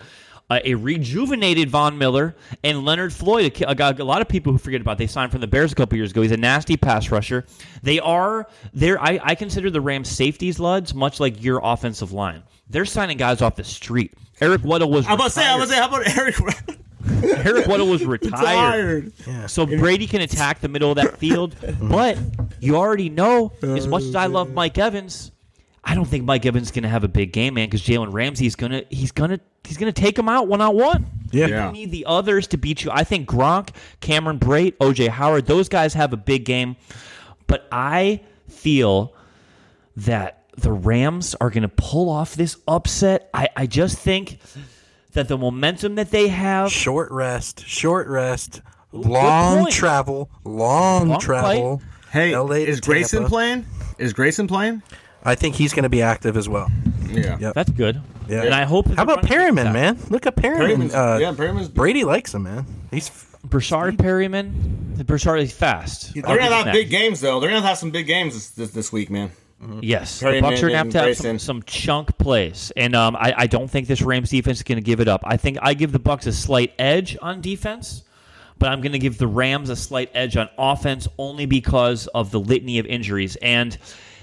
uh, a rejuvenated Von Miller, and Leonard Floyd. A, a a lot of people who forget about. They signed from the Bears a couple years ago. He's a nasty pass rusher. They are there. I, I consider the Rams safeties, Luds, much like your offensive line. They're signing guys off the street. Eric Weddle was. I'm about to say, I'm about to say, how about Eric? Eric Weddle was retired. Tired. So Brady can attack the middle of that field. but you already know, as much as I love Mike Evans, I don't think Mike Evans is going to have a big game, man, because Jalen Ramsey's going to he's going to he's going to take him out one on one. Yeah. Yeah. You need the others to beat you. I think Gronk, Cameron Brate, OJ Howard, those guys have a big game. But I feel that the Rams are going to pull off this upset. I, I just think that the momentum that they have Short rest, short rest, long travel, long, Long travel. Hey, LA is Grayson playing? Is Grayson playing? I think he's going to be active as well. Yeah. Yep. That's good. Yeah. And I hope. How about Perryman, man? Look at Perryman. Perryman's- Uh, yeah, Perryman's- Brady likes him, man. He's Brashard Perryman. Brashard is fast. They're gonna have big games though. They're gonna have some big games this, this, this week, man. Yes, the Perryman Bucks are gonna have and to have some, Grayson. some chunk plays, and um, I, I don't think this Rams defense is going to give it up. I think I give the Bucks a slight edge on defense, but I'm going to give the Rams a slight edge on offense only because of the litany of injuries. And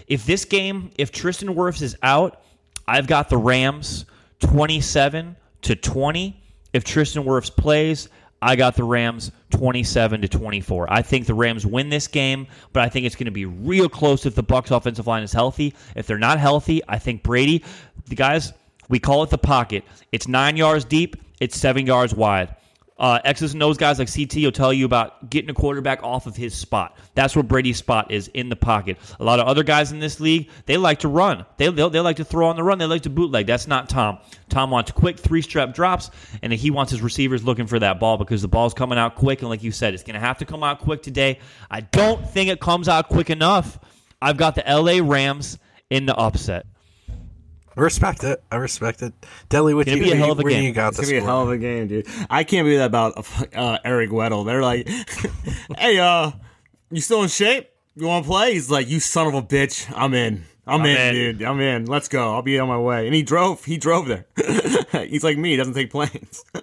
if this game, if Tristan Wirfs is out, I've got the Rams 27 to 20. If Tristan Wirfs plays, I got the Rams 27 to 24. I think the Rams win this game, but I think it's going to be real close if the Bucks offensive line is healthy. If they're not healthy, I think Brady, the guys, we call it the pocket. It's 9 yards deep, it's 7 yards wide. Uh, X's and O's guys like CT will tell you about getting a quarterback off of his spot. That's where Brady's spot is in the pocket. A lot of other guys in this league, they like to run. They, they, they like to throw on the run. They like to bootleg. That's not Tom. Tom wants quick three strap drops, and he wants his receivers looking for that ball because the ball's coming out quick. And like you said, it's going to have to come out quick today. I don't think it comes out quick enough. I've got the LA Rams in the upset. I respect it. I respect it. Deli, what you, be a hell of a game. you got It's this? gonna be a hell of a game, dude. I can't believe that about uh, Eric Weddle. They're like, "Hey, uh, you still in shape? You want to play?" He's like, "You son of a bitch, I'm in. I'm, in, in. dude. I'm in. Let's go. I'll be on my way." And he drove. He drove there. He's like me. He doesn't take planes.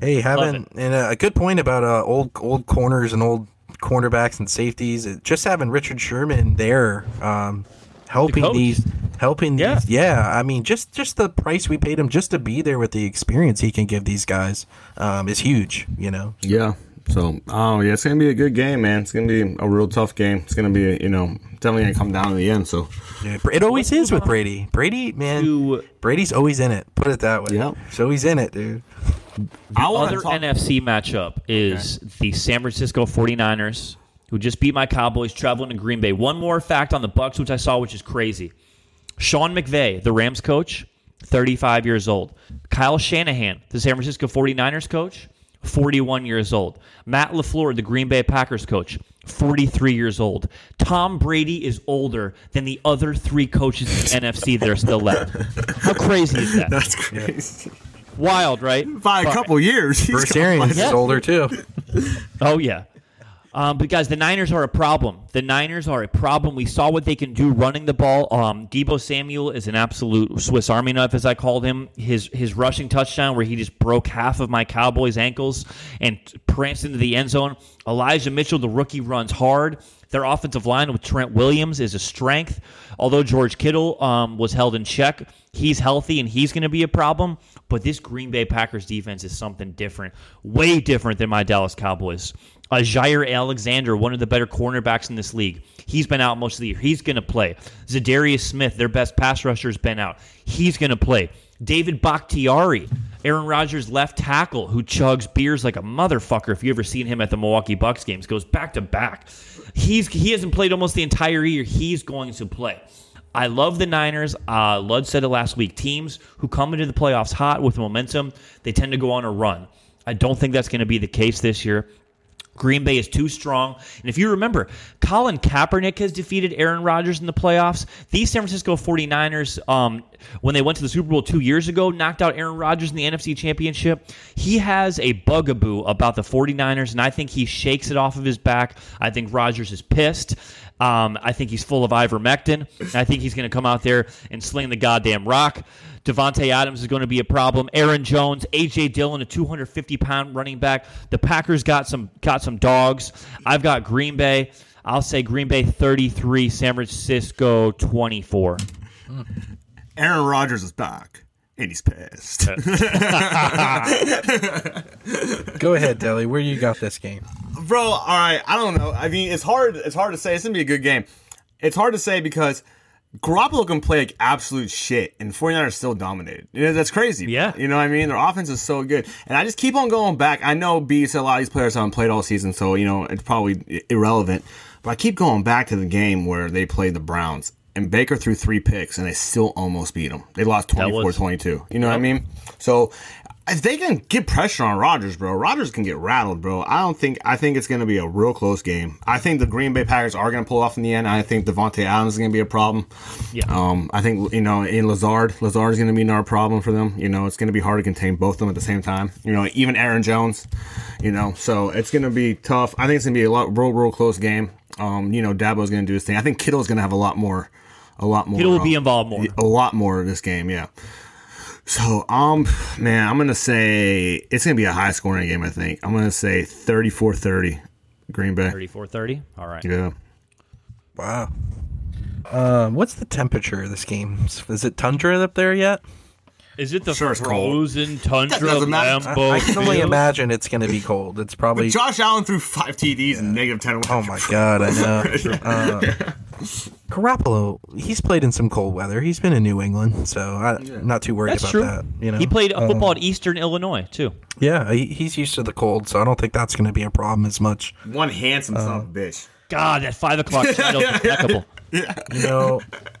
Hey, having and uh, a good point about uh, old old corners and old cornerbacks and safeties. Just having Richard Sherman there, um, helping coach. these, helping Yeah. these. Yeah, I mean, just just the price we paid him just to be there with the experience he can give these guys um, is huge. You know. Yeah. So, oh yeah, it's gonna be a good game, man. It's gonna be a real tough game. It's gonna be, you know, definitely gonna come down to the end. So, Yeah, it always is with Brady. Brady, man, To- Brady's always in it. Put it that way. Yep. So he's in it, dude. I want other talk. NFC matchup is the San Francisco 49ers, who just beat my Cowboys traveling to Green Bay. One more fact on the Bucks, which I saw, which is crazy. Sean McVay, the Rams coach, 35 years old. Kyle Shanahan, the San Francisco 49ers coach, 41 years old. Matt LaFleur, the Green Bay Packers coach, 43 years old. Tom Brady is older than the other three coaches in the NFC that are still left. How crazy is that? That's crazy. Wild, right? By a But- couple years. he's Bruce gonna Arians is older too. Oh yeah. Um, but guys, the Niners are a problem. The Niners are a problem. We saw what they can do running the ball. Um, Deebo Samuel is an absolute Swiss Army knife, as I called him. His his rushing touchdown, where he just broke half of my Cowboys' ankles and pranced into the end zone. Elijah Mitchell, the rookie, runs hard. Their offensive line with Trent Williams is a strength. Although George Kittle um, was held in check, he's healthy and he's going to be a problem. But this Green Bay Packers defense is something different, way different than my Dallas Cowboys. Uh, Jaire Alexander, one of the better cornerbacks in this league. He's been out most of the year. He's going to play. Za'Darius Smith, their best pass rusher, has been out. He's going to play. David Bakhtiari, Aaron Rodgers' left tackle, who chugs beers like a motherfucker. If you ever seen him at the Milwaukee Bucks games, goes back to back. He's he hasn't played almost the entire year. He's going to play. I love the Niners. Uh, Lud said it last week. Teams who come into the playoffs hot with momentum, they tend to go on a run. I don't think that's going to be the case this year. Green Bay is too strong. And if you remember, Colin Kaepernick has defeated Aaron Rodgers in the playoffs. These San Francisco 49ers, um, when they went to the Super Bowl two years ago, knocked out Aaron Rodgers in the NFC Championship. He has a bugaboo about the 49ers, and I think he shakes it off of his back. I think Rodgers is pissed. Um, I think he's full of ivermectin. I think he's going to come out there and sling the goddamn rock. Davante Adams is going to be a problem. Aaron Jones, AJ Dillon, a 250 pound running back. The Packers got some got some dogs. I've got Green Bay. I'll say Green Bay 33, San Francisco 24. Hmm. Aaron Rodgers is back. And he's pissed. Go ahead, Deli. Where you got this game? Bro, all right. I don't know. I mean, it's hard. It's hard to say. It's gonna be a good game. It's hard to say because Garoppolo can play like absolute shit, and 49ers still dominated. You know, that's crazy. Yeah. You know what I mean? Their offense is so good, and I just keep on going back. I know B said a lot of these players haven't played all season, so you know it's probably irrelevant. But I keep going back to the game where they played the Browns. And Baker threw three picks, and they still almost beat them. They lost 24 was- 22. You know what I mean? So if they can get pressure on Rodgers, bro, Rodgers can get rattled, bro. I don't think I think it's going to be a real close game. I think the Green Bay Packers are going to pull off in the end. I think Davante Adams is going to be a problem. Yeah. Um, I think you know in Lazard, Lazard is going to be another problem for them. You know, it's going to be hard to contain both of them at the same time. You know, even Aaron Jones. You know, so it's going to be tough. I think it's going to be a lot real real close game. Um, you know, Deebo's going to do his thing. I think Kittle's going to have a lot more, a lot more. Kittle will um, be involved more. a lot more of this game, yeah. So, um, man, I'm gonna say it's gonna be a high scoring game. I think I'm gonna say 34-30, Green Bay. 34 30. All right. Yeah, Wow. Uh, what's the temperature of this game? Is it tundra up there yet? Is it the Sure it's cold. frozen tundra doesn't. I, I can only imagine it's going to be cold. It's probably. Josh Allen threw five TDs and negative ten. Oh my god, I know. Uh, Garoppolo, he's played in some cold weather. He's been in New England, so I'm not too worried That's about true. that. You know, He played Um, football at Eastern Illinois too. Yeah, he, he's used to the cold, so I don't think that's going to be a problem as much. One handsome son of a bitch. God, that five o'clock title is impeccable. You know,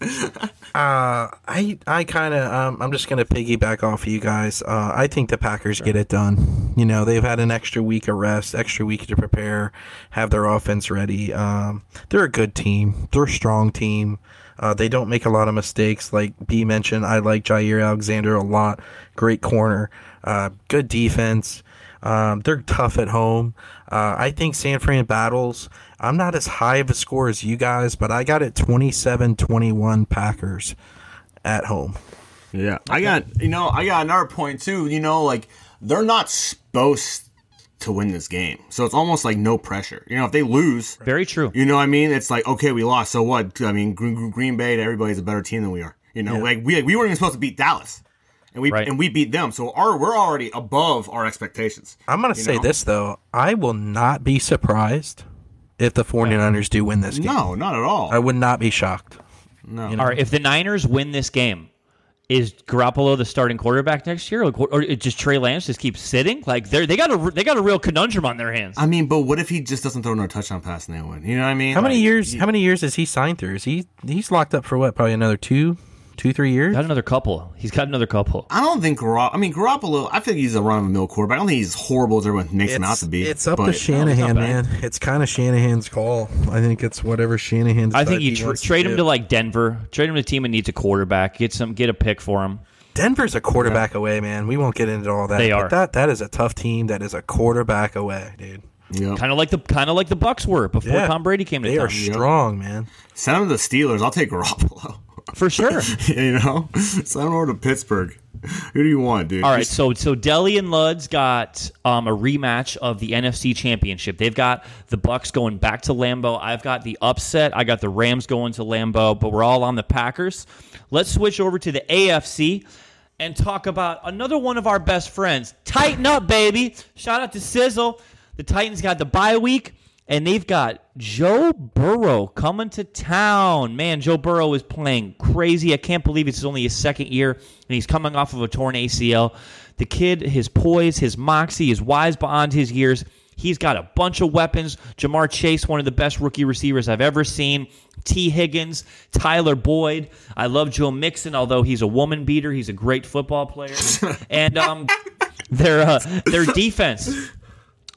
uh, I I kind of um, I'm just going to piggyback off of you guys. Uh, I think the Packers get it done. You know, they've had an extra week of rest, extra week to prepare, have their offense ready. Um, they're a good team. They're a strong team. Uh, they don't make a lot of mistakes. Like B mentioned, I like Jaire Alexander a lot. Great corner, uh, good defense. Um, they're tough at home. Uh, I think San Fran battles. I'm not as high of a score as you guys, but I got it 27 21 Packers at home. Yeah, I got you know I got another point too. You know, like they're not supposed to win this game, so it's almost like no pressure. You know, if they lose, Very true. You know what I mean? It's like, okay, we lost. So what? I mean, Green, Green Bay, everybody's a better team than we are. You know, Yeah. like we we weren't even supposed to beat Dallas, and we Right. and we beat them. So our we're already above our expectations. I'm going to say know? this, though. I will not be surprised if the 49ers do win this game. No, not at all. I would not be shocked. no. you know. All right, if the Niners win this game, is Garoppolo the starting quarterback next year, or, or just Trey Lance just keeps sitting? Like they they got a they got a real conundrum on their hands. I mean, but what if he just doesn't throw no touchdown pass and they win? You know what I mean? How many Like, years? How many years has he signed through? Is he he's locked up for what? Probably another two, two, three years. Got another couple. He's got another couple. I don't think Garoppolo. I mean, Garoppolo. I think he's a run of the mill quarterback. I don't think he's as horrible as everyone makes him out to be. it's up but- to Shanahan, bad. man. It's kind of Shanahan's call. I think it's whatever Shanahan. I think you he tr- wants trade him do. to like Denver. Trade him to a team that needs a quarterback. Get some get a pick for him. Denver's a quarterback away, man. We won't get into all that. They but are. That that is a tough team. That is a quarterback away, dude. Yep. Kind of like the kind of like the Bucks were before Yeah. Tom Brady came to They town. are strong, man. Send him to the Steelers. I'll take Garoppolo. For sure. you know, So send him over to Pittsburgh. Who do you want, dude? All right, so so Deli and Luds got um, a rematch of the NFC Championship. They've got the Bucks going back to Lambeau. I've got the upset. I got the Rams going to Lambeau, but we're all on the Packers. Let's switch over to the AFC and talk about another one of our best friends. Tighten up, baby! Shout out to Sizzle. The Titans got the bye week. And they've got Joe Burrow coming to town. Man, Joe Burrow is playing crazy. I can't believe it's only his second year, and he's coming off of a torn ACL. The kid, his poise, his moxie is wise beyond his years. He's got a bunch of weapons. Ja'Marr Chase, one of the best rookie receivers I've ever seen. Tee Higgins, Tyler Boyd. I love Joe Mixon, although he's a woman beater. He's a great football player. and um, their uh, their defense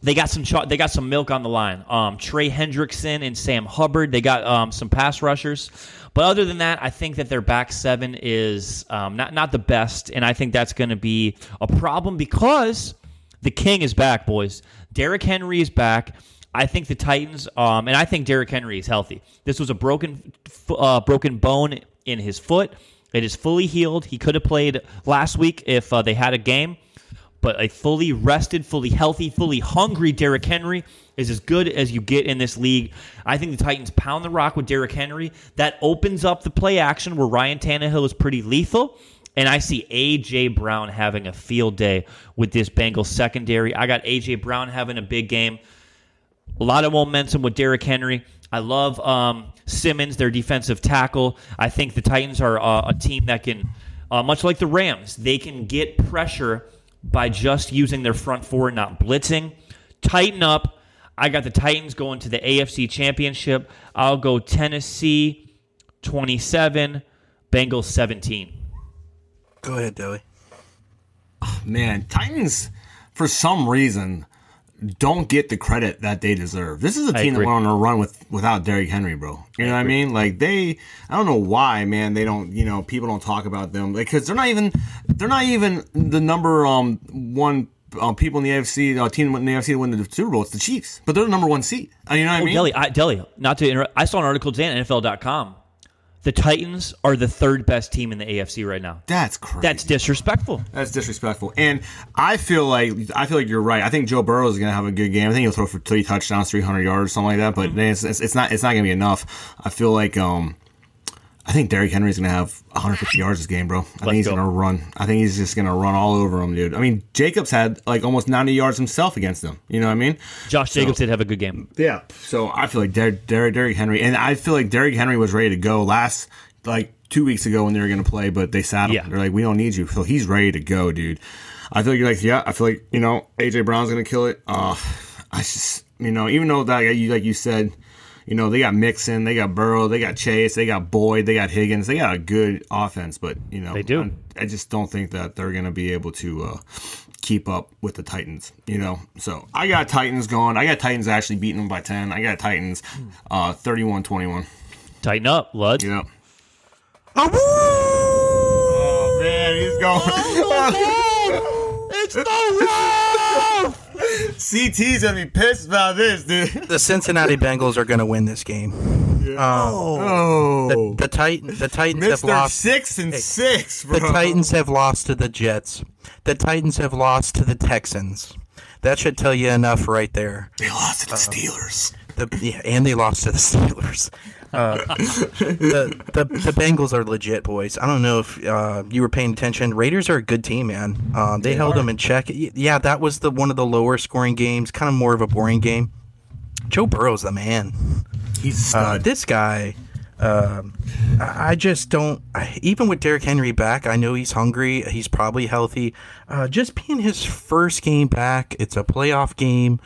they got some they got some milk on the line. Um, Trey Hendrickson and Sam Hubbard. They got um, some pass rushers, but other than that, I think that their back seven is um, not not the best, and I think that's going to be a problem because the king is back, boys. Derrick Henry is back. I think the Titans, um, and I think Derrick Henry is healthy. This was a broken, uh, broken bone in his foot. It is fully healed. He could have played last week if uh, they had a game, but a fully rested, fully healthy, fully hungry Derrick Henry is as good as you get in this league. I think the Titans pound the rock with Derrick Henry. That opens up the play action where Ryan Tannehill is pretty lethal. And I see A.J. Brown having a field day with this Bengals secondary. I got A.J. Brown having a big game. A lot of momentum with Derrick Henry. I love um, Simmons, their defensive tackle. I think the Titans are uh, a team that can, uh, much like the Rams, they can get pressure by just using their front four, and not blitzing. Tighten up. I got the Titans going to the AFC Championship. I'll go Tennessee 27, Bengals 17. Go ahead, Dilly. Man, Titans, for some reason, don't get the credit that they deserve. This is a team that agree. went on a run with without Derrick Henry, bro. You know what I mean? Like they, I don't know why, man. They don't, you know, people don't talk about them because they're not even, they're not even the number um one. Uh, people in the AFC, uh, team in the AFC to win the Super Bowl, it's the Chiefs, but they're the number one seed. Uh, you know what I Oh, mean? Deli, I, Deli, not to interrupt. I saw an article today on NFL.com. The Titans are the third best team in the AFC right now. That's crazy. That's disrespectful. That's disrespectful. And I feel like I feel like you're right. I think Joe Burrow is going to have a good game. I think he'll throw for three touchdowns, 300 yards, something like that. But Mm-hmm. it's, it's, it's not it's not going to be enough. I feel like um I think Derrick Henry's going to have 150 yards this game, bro. I think he's going to run. I think he's just going to run all over him, dude. I mean, Jacobs had like almost 90 yards himself against them. You know what I mean? Josh Jacobs did have a good game. Yeah. So I feel like Der- Der- Derrick Henry, and I feel like Derrick Henry was ready to go last, like two weeks ago when they were going to play, but they sat him. Yeah. They're like, we don't need you. So he's ready to go, dude. I feel like you're like, yeah. I feel like you know AJ Brown's going to kill it. Uh, I just you know even though that you like you said. You know, they got Mixon, they got Burrow, they got Chase, they got Boyd, they got Higgins. They got a good offense, but, you know, They do. I, I just don't think that they're going to be able to uh, keep up with the Titans, you know? So I got Titans going. I got Titans actually beating them by 10. I got Titans uh, 31 21. Tighten up, Lud. Yeah. Oh, man, he's going. It's the CT's to be pissed about this, dude. The Cincinnati Bengals are to win this game. Um, oh. The, the Titan, the Titans have lost. Six and six, bro. The Titans have lost to the Jets. The Titans have lost to the Texans. That should tell you enough right there. They lost to the um, Steelers. The, yeah, and they lost to the Steelers. Uh, the, the the Bengals are legit, boys. I don't know if uh, you were paying attention. Raiders are a good team, man. Uh, they, held them in check. Yeah, that was the one of the lower scoring games, kind of more of a boring game. Joe Burrow's the man. He's Uh, this guy, um, I I just don't. Even with Derrick Henry back, I know he's hungry. He's probably healthy. Uh, just being his first game back, it's a playoff game.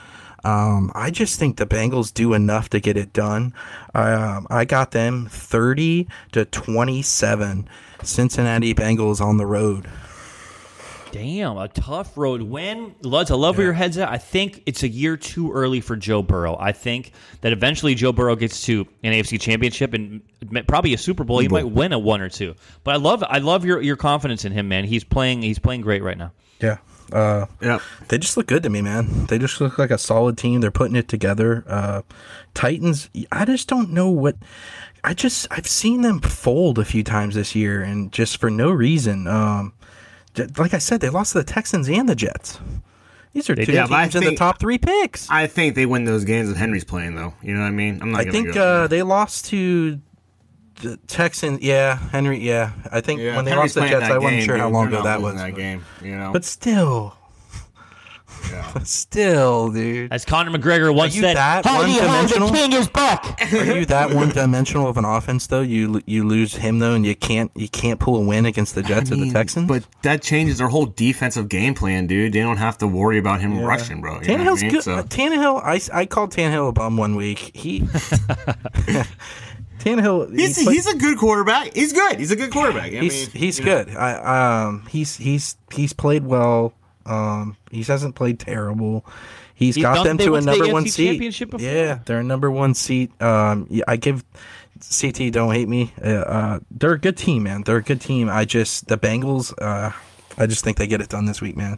Um, I just think the Bengals do enough to get it done. Um, I got them thirty to twenty-seven. Cincinnati Bengals on the road. Damn, a tough road win. Luds, I love where your head's at. I think it's a year too early for Joe Burrow. I think that eventually Joe Burrow gets to an AFC championship and probably a Super Bowl. He might win a one or two. But I love I love your your confidence in him, man. He's playing he's playing great right now. Yeah. Uh, Yep. They just look good to me, man. They just look like a solid team. They're putting it together. Uh, Titans, I just don't know what. I just I've seen them fold a few times this year, and just for no reason. Um, like I said, they lost to the Texans and the Jets. These are two did. Yeah, but I in the think- top three picks. I, I think they win those games if Henry's playing, though. You know what I mean? I'm not gonna think uh, they lost to the Texans. Yeah, Henry. Yeah, I think Yeah, when they Henry's lost the Jets, I wasn't game, sure how long ago that was. That but- game, you know. But still, still, dude. As Conor McGregor once you said, that "Howdy, ho, the one-dimensional?" king is back." Are you that one dimensional of an offense though? You you lose him though, and you can't you can't pull a win against the Jets I or the Texans. But that changes their whole defensive game plan, dude. They don't have to worry about him rushing, bro. You know what I Tannehill's mean? good. So- Tannehill, I, I called Tannehill a bum one week. He Tannehill, He's, he put- he's a good quarterback. He's good. He's a good quarterback. I he's mean, he's you know. good. I um he's he's he's played well. Um, he hasn't played terrible. He's He's got them to a went the number one AFC seat. championship before. Yeah, they're a number one seat. Um, yeah, I give CT. Don't hate me. Uh, uh, they're a good team, man. They're a good team. I just the Bengals. Uh, I just think they get it done this week, man.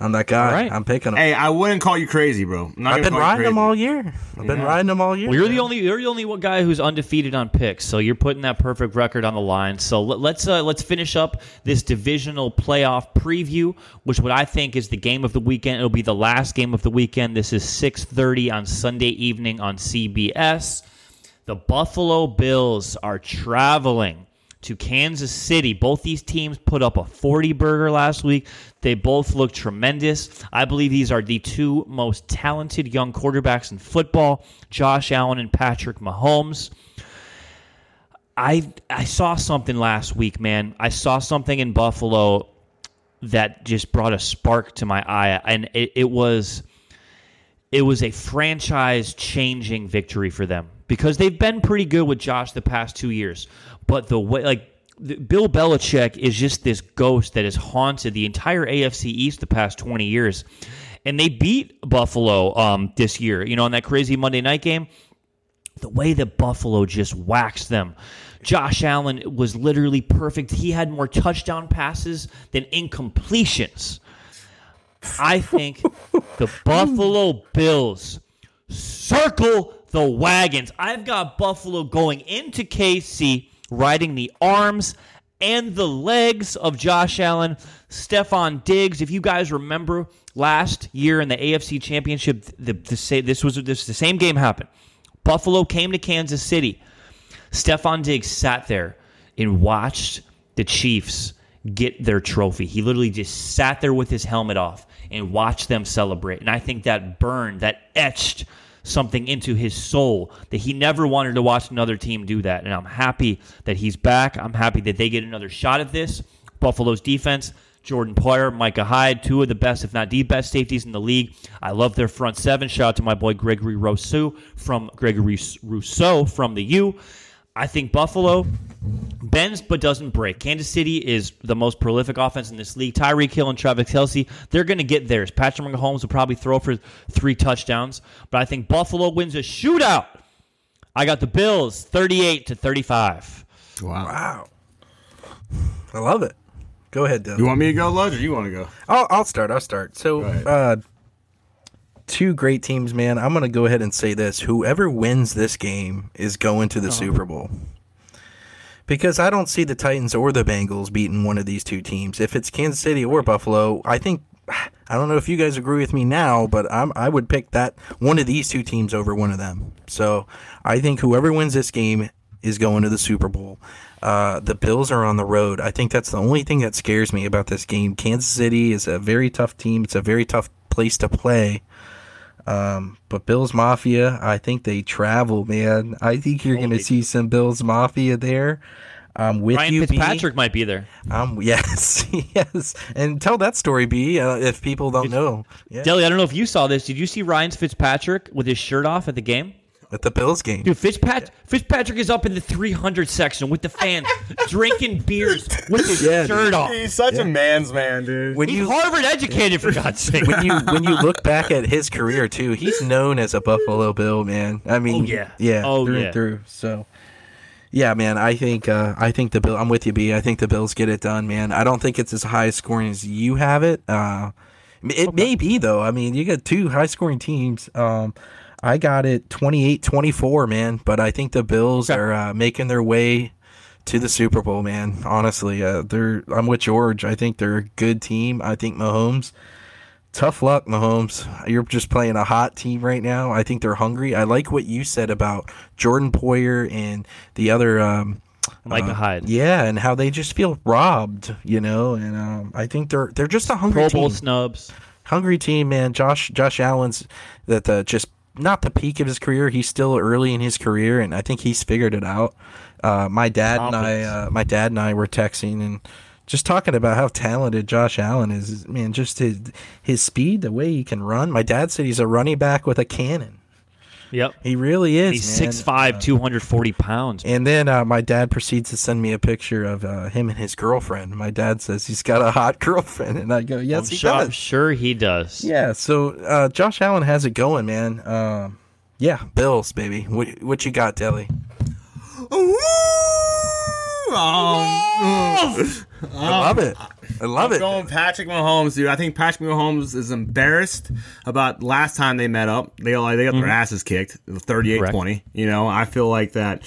I'm that guy. All right. I'm picking him. Hey, I wouldn't call you crazy, bro. I'm not I've been riding them all year. I've been riding them all year. Well, you're the only you're the only one guy who's undefeated on picks, so you're putting that perfect record on the line. So let, let's uh, let's finish up this divisional playoff preview, which what I think is the game of the weekend. It'll be the last game of the weekend. This is 6:30 on Sunday evening on CBS. The Buffalo Bills are traveling to Kansas City. Both these teams put up a 40 burger last week. They both look tremendous. I believe these are the two most talented young quarterbacks in football, Josh Allen and Patrick Mahomes. I I saw something last week, man. I saw something in Buffalo that just brought a spark to my eye and it, it was it was a franchise changing victory for them because they've been pretty good with Josh the past two years. But the way, like, the, Bill Belichick is just this ghost that has haunted the entire AFC East the past 20 years. And they beat Buffalo um, this year, you know, in that crazy Monday night game. The way that Buffalo just waxed them. Josh Allen was literally perfect. He had more touchdown passes than incompletions. I think the Buffalo Bills circle the wagons. I've got Buffalo going into KC, riding the arms and the legs of Josh Allen, Stefon Diggs. If you guys remember last year in the AFC Championship, the, the, this was this the same game happened. Buffalo came to Kansas City. Stefon Diggs sat there and watched the Chiefs get their trophy. He literally just sat there with his helmet off and watched them celebrate. And I think that burned, that etched something into his soul that he never wanted to watch another team do that. And I'm happy that he's back. I'm happy that they get another shot at this. Buffalo's defense, Jordan Poyer, Micah Hyde, two of the best, if not the best safeties in the league. I love their front seven. Shout out to my boy Gregory Rousseau from Gregory Rousseau from the U. I think Buffalo bends but doesn't break. Kansas City is the most prolific offense in this league. Tyreek Hill and Travis Kelce, they're going to get theirs. Patrick Mahomes will probably throw for three touchdowns, but I think Buffalo wins a shootout. I got the Bills 38 to 35. Wow. Wow. I love it. Go ahead, Dylan. You want me to go, Ludge, or you want to go? I'll, I'll start. I'll start. So, uh, two great teams, man. I'm going to go ahead and say this. Whoever wins this game is going to the Uh-huh. Super Bowl. Because I don't see the Titans or the Bengals beating one of these two teams. If it's Kansas City or Buffalo, I think I don't know if you guys agree with me now, but I'm I would pick that one of these two teams over one of them. So I think whoever wins this game is going to the Super Bowl. Uh, the Bills are on the road. I think that's the only thing that scares me about this game. Kansas City is a very tough team. It's a very tough place to play. Um, but Bills Mafia, I think they travel, man. I think you're going to see some Bills Mafia there. Um, with Ryan you, B. Fitzpatrick might be there. Um, yes, yes, and tell that story, B. Uh, if people don't know, yeah, Deli, I don't know if you saw this. Did you see Ryan Fitzpatrick with his shirt off at the game? At the Bills game. Dude, Fitzpat- Fitzpatrick is up in the 300 section with the fans drinking beers with his Yeah, shirt off. He's such a man's man, dude. when He's you Harvard educated, for God's sake. when you when you look back at his career too, he's known as a Buffalo Bill, man. I mean, Oh, yeah. yeah, Oh, through yeah. and through. So, yeah, man, I think uh, I think the Bill. I'm with you, B. I think the Bills get it done, man. I don't think it's as high scoring as you have it. Uh, it may be though. I mean, you got two high scoring teams. Um, I got it 28-24, man. But I think the Bills Okay. are uh, making their way to the Super Bowl, man. Honestly, uh, they're. I'm with George. I think they're a good team. I think Mahomes. Tough luck, Mahomes. You're just playing a hot team right now. I think they're hungry. I like what you said about Jordan Poyer and the other. Um, Micah uh, Hyde. Yeah, and how they just feel robbed, you know. And um, I think they're they're just a hungry Pro team Bowl snubs. hungry team, man. Josh Josh Allen's that uh, just not the peak of his career. He's still early in his career, and I think he's figured it out. Uh, my dad and I, uh, my dad and I were texting and just talking about how talented Josh Allen is. Man, just his his speed, the way he can run. My dad said he's a running back with a cannon. Yep. He really is. He's man. 6'5", 240 pounds. And then uh, my dad proceeds to send me a picture of uh, him and his girlfriend. My dad says he's got a hot girlfriend, and I go, "Yes, I'm he sure, I'm does." sure he does. Yeah, so uh, Josh Allen has it going, man. Um, yeah, Bills, baby. What, what you got, Deli? Oh, I love it. I love I'm it. going Patrick Mahomes, dude. I think Patrick Mahomes is embarrassed about last time they met up. They like they got their asses kicked, 38-20. You know, I feel like that.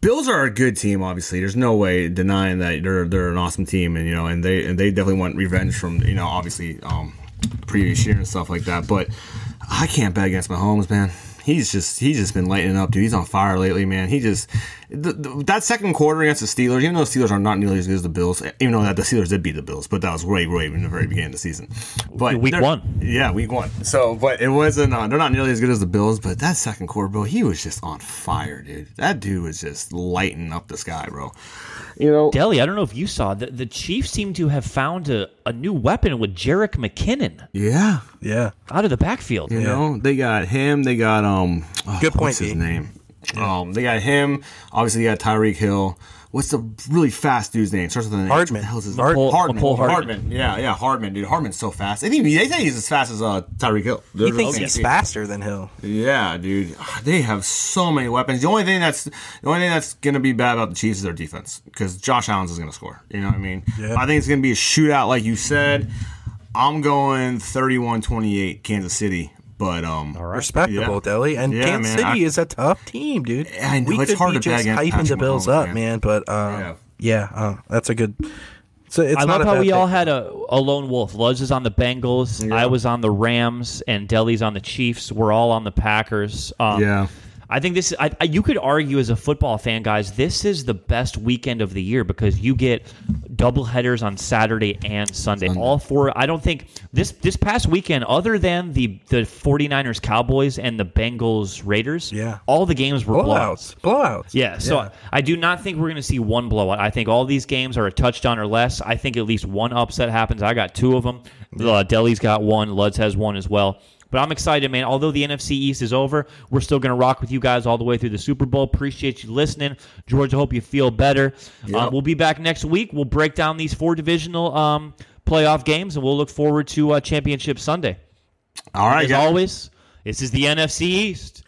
Bills are a good team. Obviously, there's no way denying that they're they're an awesome team, and you know, and they and they definitely want revenge from you know, obviously, um, previous year and stuff like that. But I can't bet against Mahomes, man. He's just he's just been lighting up, dude. He's on fire lately, man. He just the, the, that second quarter against the Steelers, even though the Steelers are not nearly as good as the Bills, even though that the Steelers did beat the Bills, but that was way way in the very beginning of the season. But Week they're- one. yeah, week one. So, but it wasn't. Uh, they're not nearly as good as the Bills, but that second quarter, bro, he was just on fire, dude. That dude was just lighting up the sky, bro. You know, Deli, I don't know if you saw the the Chiefs seem to have found a, a new weapon with Jerick McKinnon yeah. Yeah. out of the backfield. You know, they got him. They got um. oh, Good point, What's his name? Um, they got him. Obviously, they got Tyreek Hill. What's the really fast dude's name? Starts with an H. Hardman. What the hell's his Hard- Cole- Hardman. Hardman. Hardman. Yeah, yeah, Hardman, dude. Hardman's so fast. They think they say he's as fast as uh, Tyreek Hill. He thinks he's faster than Hill. Yeah, dude. They have so many weapons. The only thing that's the only thing that's gonna be bad about the Chiefs is their defense because Josh Allen's is gonna score. You know what I mean? Yeah. I think it's gonna be a shootout, like you said. I'm going 31-28 Kansas City, but um, Respectable, Yeah. Deli. And Yeah, Kansas man, City I- is a tough team, dude. I know, we it's could hard be to just against hyping the Bills Mahomes, up, man. man. But uh, Yeah. yeah, uh, that's a good. So it's I not love how we pick. all had a, a lone wolf. Luz is on the Bengals. I was on the Rams, and Deli's on the Chiefs. We're all on the Packers. Um, Yeah. I think this. I, I, you could argue as a football fan, guys, this is the best weekend of the year because you get double headers on Saturday and Sunday. All four. I don't think this this past weekend, other than the the 49ers Cowboys and the Bengals Raiders, Yeah. all the games were blowouts. blowouts. Blowouts. Yeah, so I do not think we're going to see one blowout. I think all these games are a touchdown or less. I think at least one upset happens. I got two of them. Uh, Deli's got one. Luds has one as well. But I'm excited, man. Although the NFC East is over, we're still going to rock with you guys all the way through the Super Bowl. Appreciate you listening. George, I hope you feel better. Uh, we'll be back next week. We'll break down these four divisional um, playoff games, and we'll look forward to uh, Championship Sunday. All right, As always, this is the NFC East.